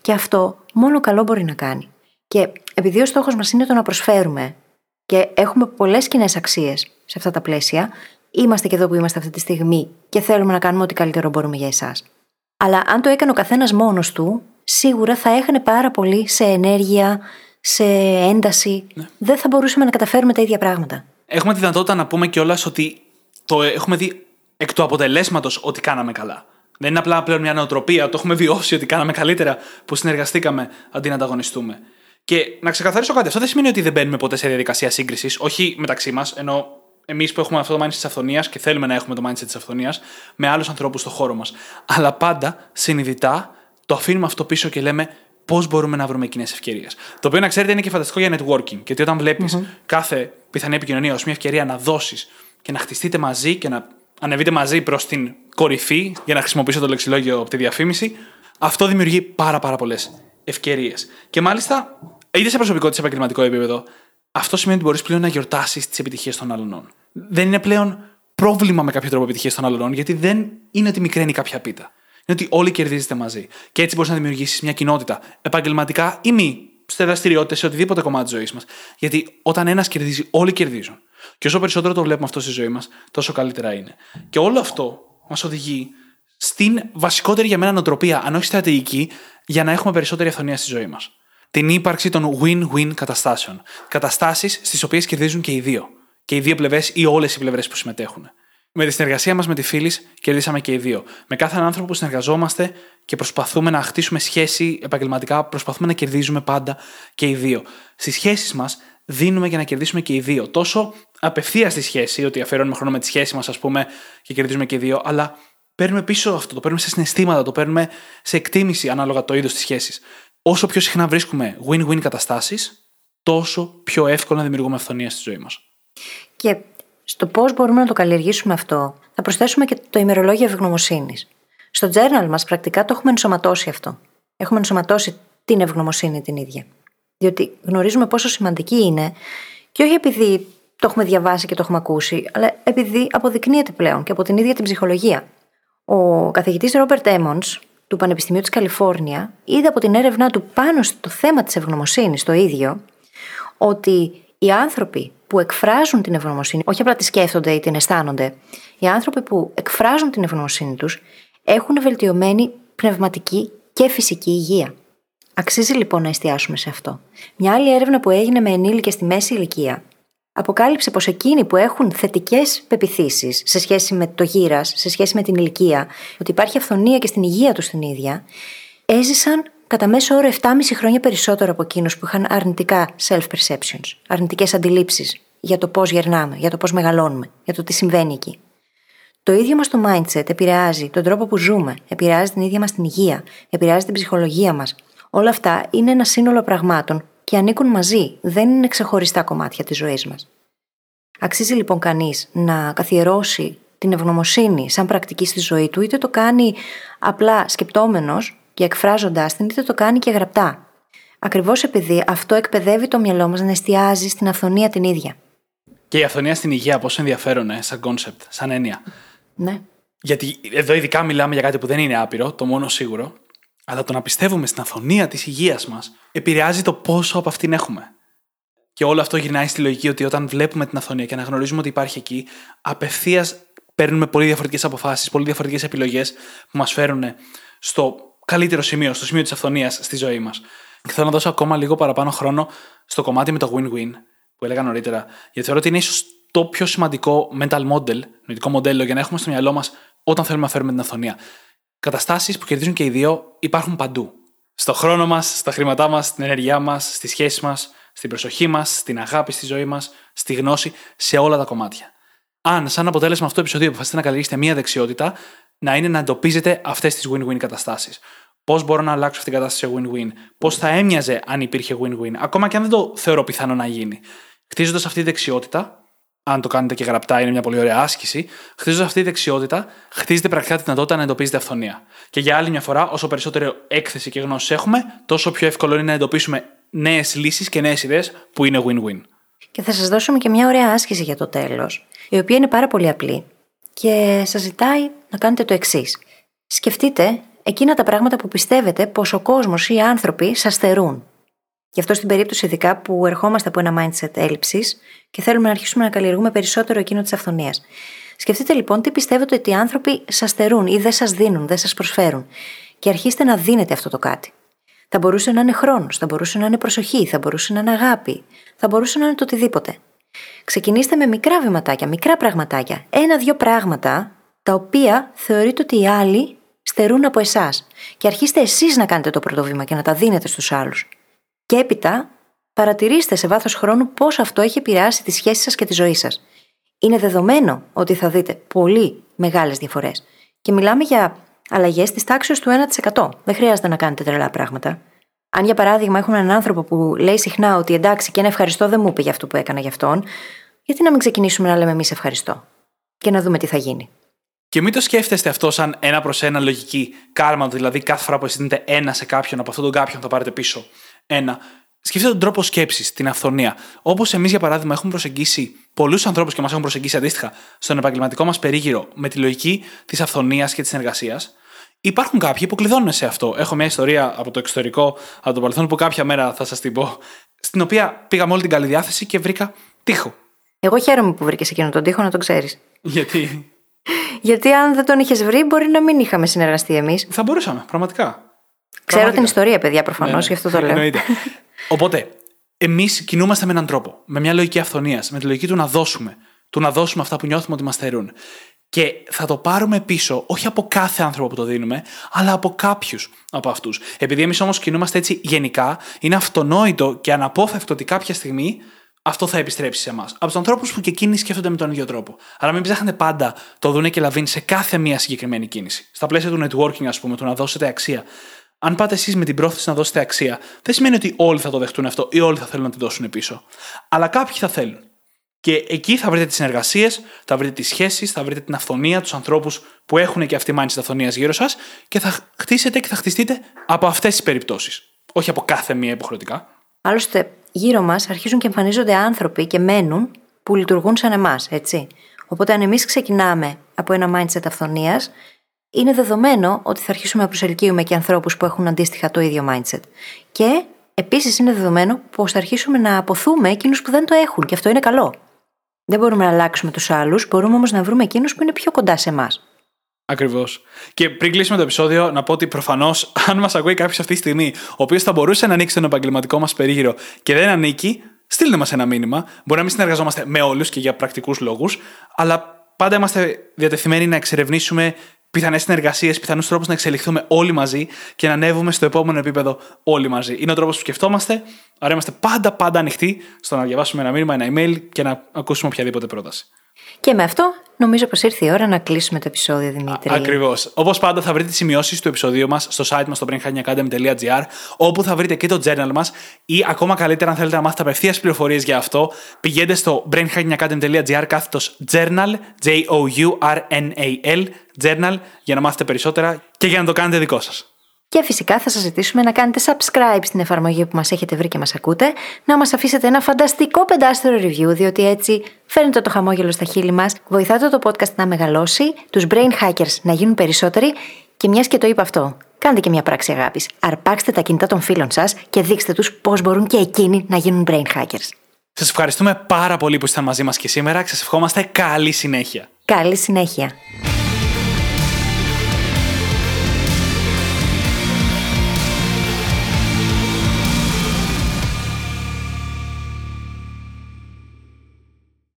Και αυτό μόνο καλό μπορεί να κάνει. Και επειδή ο στόχος μας είναι το να προσφέρουμε και έχουμε πολλές κοινέ αξίες σε αυτά τα πλαίσια, είμαστε και εδώ που είμαστε αυτή τη στιγμή και θέλουμε να κάνουμε ό,τι καλύτερο μπορούμε για εσάς. Αλλά αν το έκανε ο καθένας μόνος του, σίγουρα θα έχανε πάρα πολύ σε ενέργεια, σε ένταση. Ναι. Δεν θα μπορούσαμε να καταφέρουμε τα ίδια πράγματα. Έχουμε τη δυνατότητα να πούμε κιόλας ότι το έχουμε δει εκ του αποτελέσματος ότι κάναμε καλά. Δεν είναι απλά πλέον μια νοοτροπία, το έχουμε βιώσει ότι κάναμε καλύτερα που συνεργαστήκαμε αντί να ανταγωνιστούμε. Και να ξεκαθαρίσω κάτι, αυτό δεν σημαίνει ότι δεν μπαίνουμε ποτέ σε διαδικασία σύγκρισης, όχι μεταξύ μας, ενώ εμείς που έχουμε αυτό το mindset της αυθονίας και θέλουμε να έχουμε το mindset της αυθονίας με άλλους ανθρώπους στο χώρο μας. Αλλά πάντα συνειδητά το αφήνουμε αυτό πίσω και λέμε πώς μπορούμε να βρούμε κοινές ευκαιρίες. Το οποίο να ξέρετε είναι και φανταστικό για networking. Γιατί όταν κάθε πιθανή επικοινωνία ως μια ευκαιρία να δώσεις και να χτιστείτε μαζί και να ανεβείτε μαζί προς την κορυφή, για να χρησιμοποιήσω το λεξιλόγιο από τη διαφήμιση, αυτό δημιουργεί πάρα, πάρα πολλές ευκαιρίες. Και μάλιστα, είτε σε προσωπικό είτε σε επαγγελματικό επίπεδο, αυτό σημαίνει ότι μπορείς πλέον να γιορτάσεις τις επιτυχίες των άλλων. Δεν είναι πλέον πρόβλημα με κάποιο τρόπο επιτυχίες των άλλων, γιατί δεν είναι ότι μικραίνει κάποια πίτα. Είναι ότι όλοι κερδίζετε μαζί. Και έτσι μπορείς να δημιουργήσεις μια κοινότητα, επαγγελματικά ή μη, σε δραστηριότητες, σε οτιδήποτε κομμάτι της ζωής μας. Γιατί όταν ένας κερδίζει, όλοι κερδίζουν. Και όσο περισσότερο το βλέπουμε αυτό στη ζωή μας, τόσο καλύτερα είναι. Και όλο αυτό μας οδηγεί στην βασικότερη για μένα νοοτροπία, αν όχι στρατηγική, για να έχουμε περισσότερη αυθονία στη ζωή μας. Την ύπαρξη των win-win καταστάσεων. Καταστάσεις στις οποίες κερδίζουν και οι δύο. Και οι δύο πλευρές ή όλες οι πλευρές που συμμετέχουν. Με τη συνεργασία μας με τη φίλης, κερδίσαμε και οι δύο. Με κάθε άνθρωπο που συνεργαζόμαστε και προσπαθούμε να χτίσουμε σχέση επαγγελματικά, προσπαθούμε να κερδίζουμε πάντα και οι δύο. Στις σχέσεις μας δίνουμε για να κερδίσουμε και οι δύο. Τόσο απευθεία στη σχέση, ότι αφαιρώνουμε χρόνο με τη σχέση μας, ας πούμε, και κερδίζουμε και οι δύο, αλλά παίρνουμε πίσω αυτό, το παίρνουμε σε συναισθήματα, το παίρνουμε σε εκτίμηση ανάλογα το είδος της σχέσης. Όσο πιο συχνά βρίσκουμε win-win καταστάσεις, τόσο πιο εύκολα να δημιουργούμε αυθονία στη ζωή μας. Και στο πώς μπορούμε να το καλλιεργήσουμε αυτό, θα προσθέσουμε και το ημερολόγιο ευγνωμοσύνης. Στο journal μας πρακτικά το έχουμε ενσωματώσει αυτό. Έχουμε ενσωματώσει την ευγνωμοσύνη την ίδια. Διότι γνωρίζουμε πόσο σημαντική είναι και όχι επειδή το έχουμε διαβάσει και το έχουμε ακούσει, αλλά επειδή αποδεικνύεται πλέον και από την ίδια την ψυχολογία. Ο καθηγητής Ρόμπερτ Έμον του Πανεπιστημίου της Καλιφόρνια είδε από την έρευνά του πάνω στο θέμα της ευγνωμοσύνης το ίδιο ότι οι άνθρωποι που εκφράζουν την ευγνωμοσύνη, όχι απλά τη σκέφτονται ή την αισθάνονται, οι άνθρωποι που εκφράζουν την ευγνωμοσύνη τους έχουν βελτιωμένη πνευματική και φυσική υγεία. Αξίζει λοιπόν να εστιάσουμε σε αυτό. Μια άλλη έρευνα που έγινε με ενήλικες στη μέση ηλικία αποκάλυψε πως εκείνοι που έχουν θετικές πεπιθήσεις σε σχέση με το γύρας, σε σχέση με την ηλικία, ότι υπάρχει αυθονία και στην υγεία τους την ίδια, έζησαν κατά μέσο όρο 7,5 χρόνια περισσότερο από εκείνους που είχαν αρνητικά self-perceptions, αρνητικές αντιλήψεις για το πώς γερνάμε, για το πώς μεγαλώνουμε, για το τι συμβαίνει εκεί. Το ίδιο μας το mindset επηρεάζει τον τρόπο που ζούμε, επηρεάζει την ίδια μας την υγεία, επηρεάζει την ψυχολογία μας. Όλα αυτά είναι ένα σύνολο πραγμάτων και ανήκουν μαζί, δεν είναι ξεχωριστά κομμάτια της ζωής μας. Αξίζει λοιπόν κανείς να καθιερώσει την ευγνωμοσύνη σαν πρακτική στη ζωή του, είτε το κάνει απλά σκεπτόμενος και εκφράζοντάς την, είτε το κάνει και γραπτά. Ακριβώς επειδή αυτό εκπαιδεύει το μυαλό μας να εστιάζει στην αφθονία την ίδια. Και η αφθονία στην υγεία, πόσο ενδιαφέρον, ε, σαν concept, σαν έννοια; Ναι. Γιατί εδώ ειδικά μιλάμε για κάτι που δεν είναι άπειρο, το μόνο σίγουρο, αλλά το να πιστεύουμε στην αυθονία της υγείας μας επηρεάζει το πόσο από αυτήν έχουμε. Και όλο αυτό γυρνάει στη λογική ότι όταν βλέπουμε την αυθονία και αναγνωρίζουμε ότι υπάρχει εκεί, απευθείας παίρνουμε πολύ διαφορετικές αποφάσεις, πολύ διαφορετικές επιλογές που μας φέρουν στο καλύτερο σημείο, στο σημείο της αυθονίας στη ζωή μας. Και θέλω να δώσω ακόμα λίγο παραπάνω χρόνο στο κομμάτι με το win-win που έλεγα νωρίτερα, γιατί θεωρώ ότι είναι ίσως το πιο σημαντικό mental model, νοητικό μοντέλο για να έχουμε στο μυαλό μας όταν θέλουμε να φέρουμε την αυθονία. Καταστάσεις που κερδίζουν και οι δύο υπάρχουν παντού. Στο χρόνο μας, στα χρήματά μας, στην ενέργειά μας, στη σχέση μας, στην προσοχή μας, στην αγάπη στη ζωή μας, στη γνώση, σε όλα τα κομμάτια. Αν, σαν αποτέλεσμα αυτού του επεισοδίου, αποφασίσετε να καλλιεργήσετε μία δεξιότητα, να είναι να εντοπίζετε αυτές τις win-win καταστάσεις. Πώς μπορώ να αλλάξω αυτή την κατάσταση σε win-win; Πώς θα έμοιαζε αν υπήρχε win-win; Ακόμα και αν δεν το θεωρώ πιθανό να γίνει. Χτίζοντας αυτή τη δεξιότητα, αν το κάνετε και γραπτά, είναι μια πολύ ωραία άσκηση. Χτίζοντας αυτή τη δεξιότητα, χτίζετε πρακτικά τη δυνατότητα να εντοπίζετε αυθονία. Και για άλλη μια φορά, όσο περισσότερη έκθεση και γνώση έχουμε, τόσο πιο εύκολο είναι να εντοπίσουμε νέες λύσεις και νέες ιδέες που είναι win-win. Και θα σας δώσουμε και μια ωραία άσκηση για το τέλος, η οποία είναι πάρα πολύ απλή και σας ζητάει να κάνετε το εξής. Σκεφτείτε εκείνα τα πράγματα που πιστεύετε πως ο κόσμος ή οι άνθρωποι σας θερούν. Γι' αυτό στην περίπτωση ειδικά που ερχόμαστε από ένα mindset έλλειψης και θέλουμε να αρχίσουμε να καλλιεργούμε περισσότερο εκείνο της αυθονίας. Σκεφτείτε λοιπόν τι πιστεύετε ότι οι άνθρωποι σας θερούν ή δεν σας δίνουν, δεν σας προσφέρουν. Και αρχίστε να δίνετε αυτό το κάτι. Θα μπορούσε να είναι χρόνος, θα μπορούσε να είναι προσοχή, θα μπορούσε να είναι αγάπη, θα μπορούσε να είναι το οτιδήποτε. Ξεκινήστε με μικρά βηματάκια, μικρά πραγματάκια. Ένα-δύο πράγματα τα οποία θεωρείτε ότι οι άλλοι στερούν από εσάς. Και αρχίστε εσείς να κάνετε το πρώτο βήμα και να τα δίνετε στους άλλους. Και έπειτα, παρατηρήστε σε βάθος χρόνου πώς αυτό έχει επηρεάσει τη σχέση σας και τη ζωή σας. Είναι δεδομένο ότι θα δείτε πολύ μεγάλες διαφορές. Και μιλάμε για αλλαγές της τάξης του 1%. Δεν χρειάζεται να κάνετε τρελά πράγματα. Αν για παράδειγμα έχουμε έναν άνθρωπο που λέει συχνά ότι εντάξει και ένα ευχαριστώ δεν μου είπε για αυτό που έκανα για αυτόν, γιατί να μην ξεκινήσουμε να λέμε εμείς ευχαριστώ και να δούμε τι θα γίνει. Και μην το σκέφτεστε αυτό σαν ένα προς ένα λογική κάρμα, δηλαδή κάθε φορά που εσύ δίνετε ένα σε κάποιον, από αυτόν τον κάποιον θα πάρετε πίσω ένα. Σκεφτείτε τον τρόπο σκέψης, την αυθονία. Όπως εμείς, για παράδειγμα, έχουμε προσεγγίσει πολλούς ανθρώπους και μας έχουν προσεγγίσει αντίστοιχα στον επαγγελματικό μας περίγυρο με τη λογική της αυθονίας και της συνεργασίας, υπάρχουν κάποιοι που κλειδώνουν σε αυτό. Έχω μια ιστορία από το εξωτερικό, από το παρελθόν, που κάποια μέρα θα σας την πω, στην οποία πήγα με όλη την καλή διάθεση και βρήκα τείχο. Εγώ χαίρομαι που βρήκες εκείνο τον τείχο, να το ξέρεις. Γιατί; [LAUGHS] Γιατί αν δεν τον είχες βρει, μπορεί να μην είχαμε συνεργαστεί εμείς. Θα μπορούσαμε, πραγματικά. Ξέρω Πραγματικά. την ιστορία, παιδιά, προφανώς, Ναι, ναι. γι' αυτό το λέω. Εννοείται. Οπότε, εμείς κινούμαστε με έναν τρόπο, με μια λογική αυθονίας, με τη λογική του να δώσουμε. Του να δώσουμε αυτά που νιώθουμε ότι μας θερούν. Και θα το πάρουμε πίσω, όχι από κάθε άνθρωπο που το δίνουμε, αλλά από κάποιους από αυτούς. Επειδή εμείς όμως κινούμαστε έτσι γενικά, είναι αυτονόητο και αναπόφευκτο ότι κάποια στιγμή αυτό θα επιστρέψει σε εμάς. Από τους ανθρώπους που και εκείνοι σκέφτονται με τον ίδιο τρόπο. Άρα μην ψάχνετε πάντα το δούνε και λαβίν σε κάθε μία συγκεκριμένη κίνηση. Στα πλαίσια του networking, ας πούμε, του να δώσετε αξία. Αν πάτε εσείς με την πρόθεση να δώσετε αξία, δεν σημαίνει ότι όλοι θα το δεχτούν αυτό ή όλοι θα θέλουν να τη δώσουν πίσω. Αλλά κάποιοι θα θέλουν. Και εκεί θα βρείτε τις συνεργασίες, θα βρείτε τις σχέσεις, θα βρείτε την αυθονία, τους ανθρώπους που έχουν και αυτή mindset αυθονίας γύρω σας και θα χτίσετε και θα χτιστείτε από αυτές τις περιπτώσεις. Όχι από κάθε μία υποχρεωτικά. Άλλωστε, γύρω μας αρχίζουν και εμφανίζονται άνθρωποι και μένουν που λειτουργούν σαν εμάς, έτσι. Οπότε, αν εμείς ξεκινάμε από ένα mindset αυθονίας, είναι δεδομένο ότι θα αρχίσουμε να προσελκύουμε και ανθρώπους που έχουν αντίστοιχα το ίδιο mindset. Και επίσης είναι δεδομένο πως θα αρχίσουμε να αποθούμε εκείνους που δεν το έχουν, και αυτό είναι καλό. Δεν μπορούμε να αλλάξουμε τους άλλους, μπορούμε όμως να βρούμε εκείνους που είναι πιο κοντά σε εμάς. Ακριβώς. Και πριν κλείσουμε το επεισόδιο, να πω ότι προφανώς, [LAUGHS] αν μας ακούει κάποιος αυτή τη στιγμή, ο οποίος θα μπορούσε να ανοίξει τον επαγγελματικό μας περίγυρο και δεν ανήκει, στείλτε μας ένα μήνυμα. Μπορεί να μην συνεργαζόμαστε με όλους και για πρακτικούς λόγους, αλλά πάντα είμαστε διατεθειμένοι να εξερευνήσουμε πιθανές συνεργασίες, πιθανούς τρόπους να εξελιχθούμε όλοι μαζί και να ανέβουμε στο επόμενο επίπεδο όλοι μαζί. Είναι ο τρόπος που σκεφτόμαστε, άρα είμαστε πάντα πάντα ανοιχτοί στο να διαβάσουμε ένα μήνυμα, ένα email και να ακούσουμε οποιαδήποτε πρόταση. Και με αυτό, νομίζω πως ήρθε η ώρα να κλείσουμε το επεισόδιο, Δημήτρη. Ακριβώς. Όπως πάντα, θα βρείτε τις σημειώσεις του επεισοδίου μας στο site μας στο brainhackingacademy.gr, όπου θα βρείτε και το journal μας, ή ακόμα καλύτερα, αν θέλετε να μάθετε απευθείας πληροφορίες για αυτό, πηγαίνετε στο brainhackingacademy.gr κάθετος journal, J-O-U-R-N-A-L, journal, για να μάθετε περισσότερα και για να το κάνετε δικό σας. Και φυσικά θα σας ζητήσουμε να κάνετε subscribe στην εφαρμογή που μας έχετε βρει και μας ακούτε, να μας αφήσετε ένα φανταστικό πεντάστερο review, διότι έτσι φέρνετε το χαμόγελο στα χείλη μας, βοηθάτε το podcast να μεγαλώσει, τους brain hackers να γίνουν περισσότεροι και μιας και το είπα αυτό, κάντε και μια πράξη αγάπης. Αρπάξτε τα κινητά των φίλων σας και δείξτε τους πώς μπορούν και εκείνοι να γίνουν brain hackers. Σας ευχαριστούμε πάρα πολύ που ήσασταν μαζί μας και σήμερα και σας ευχόμαστε καλή συνέχεια. Καλή συνέχεια.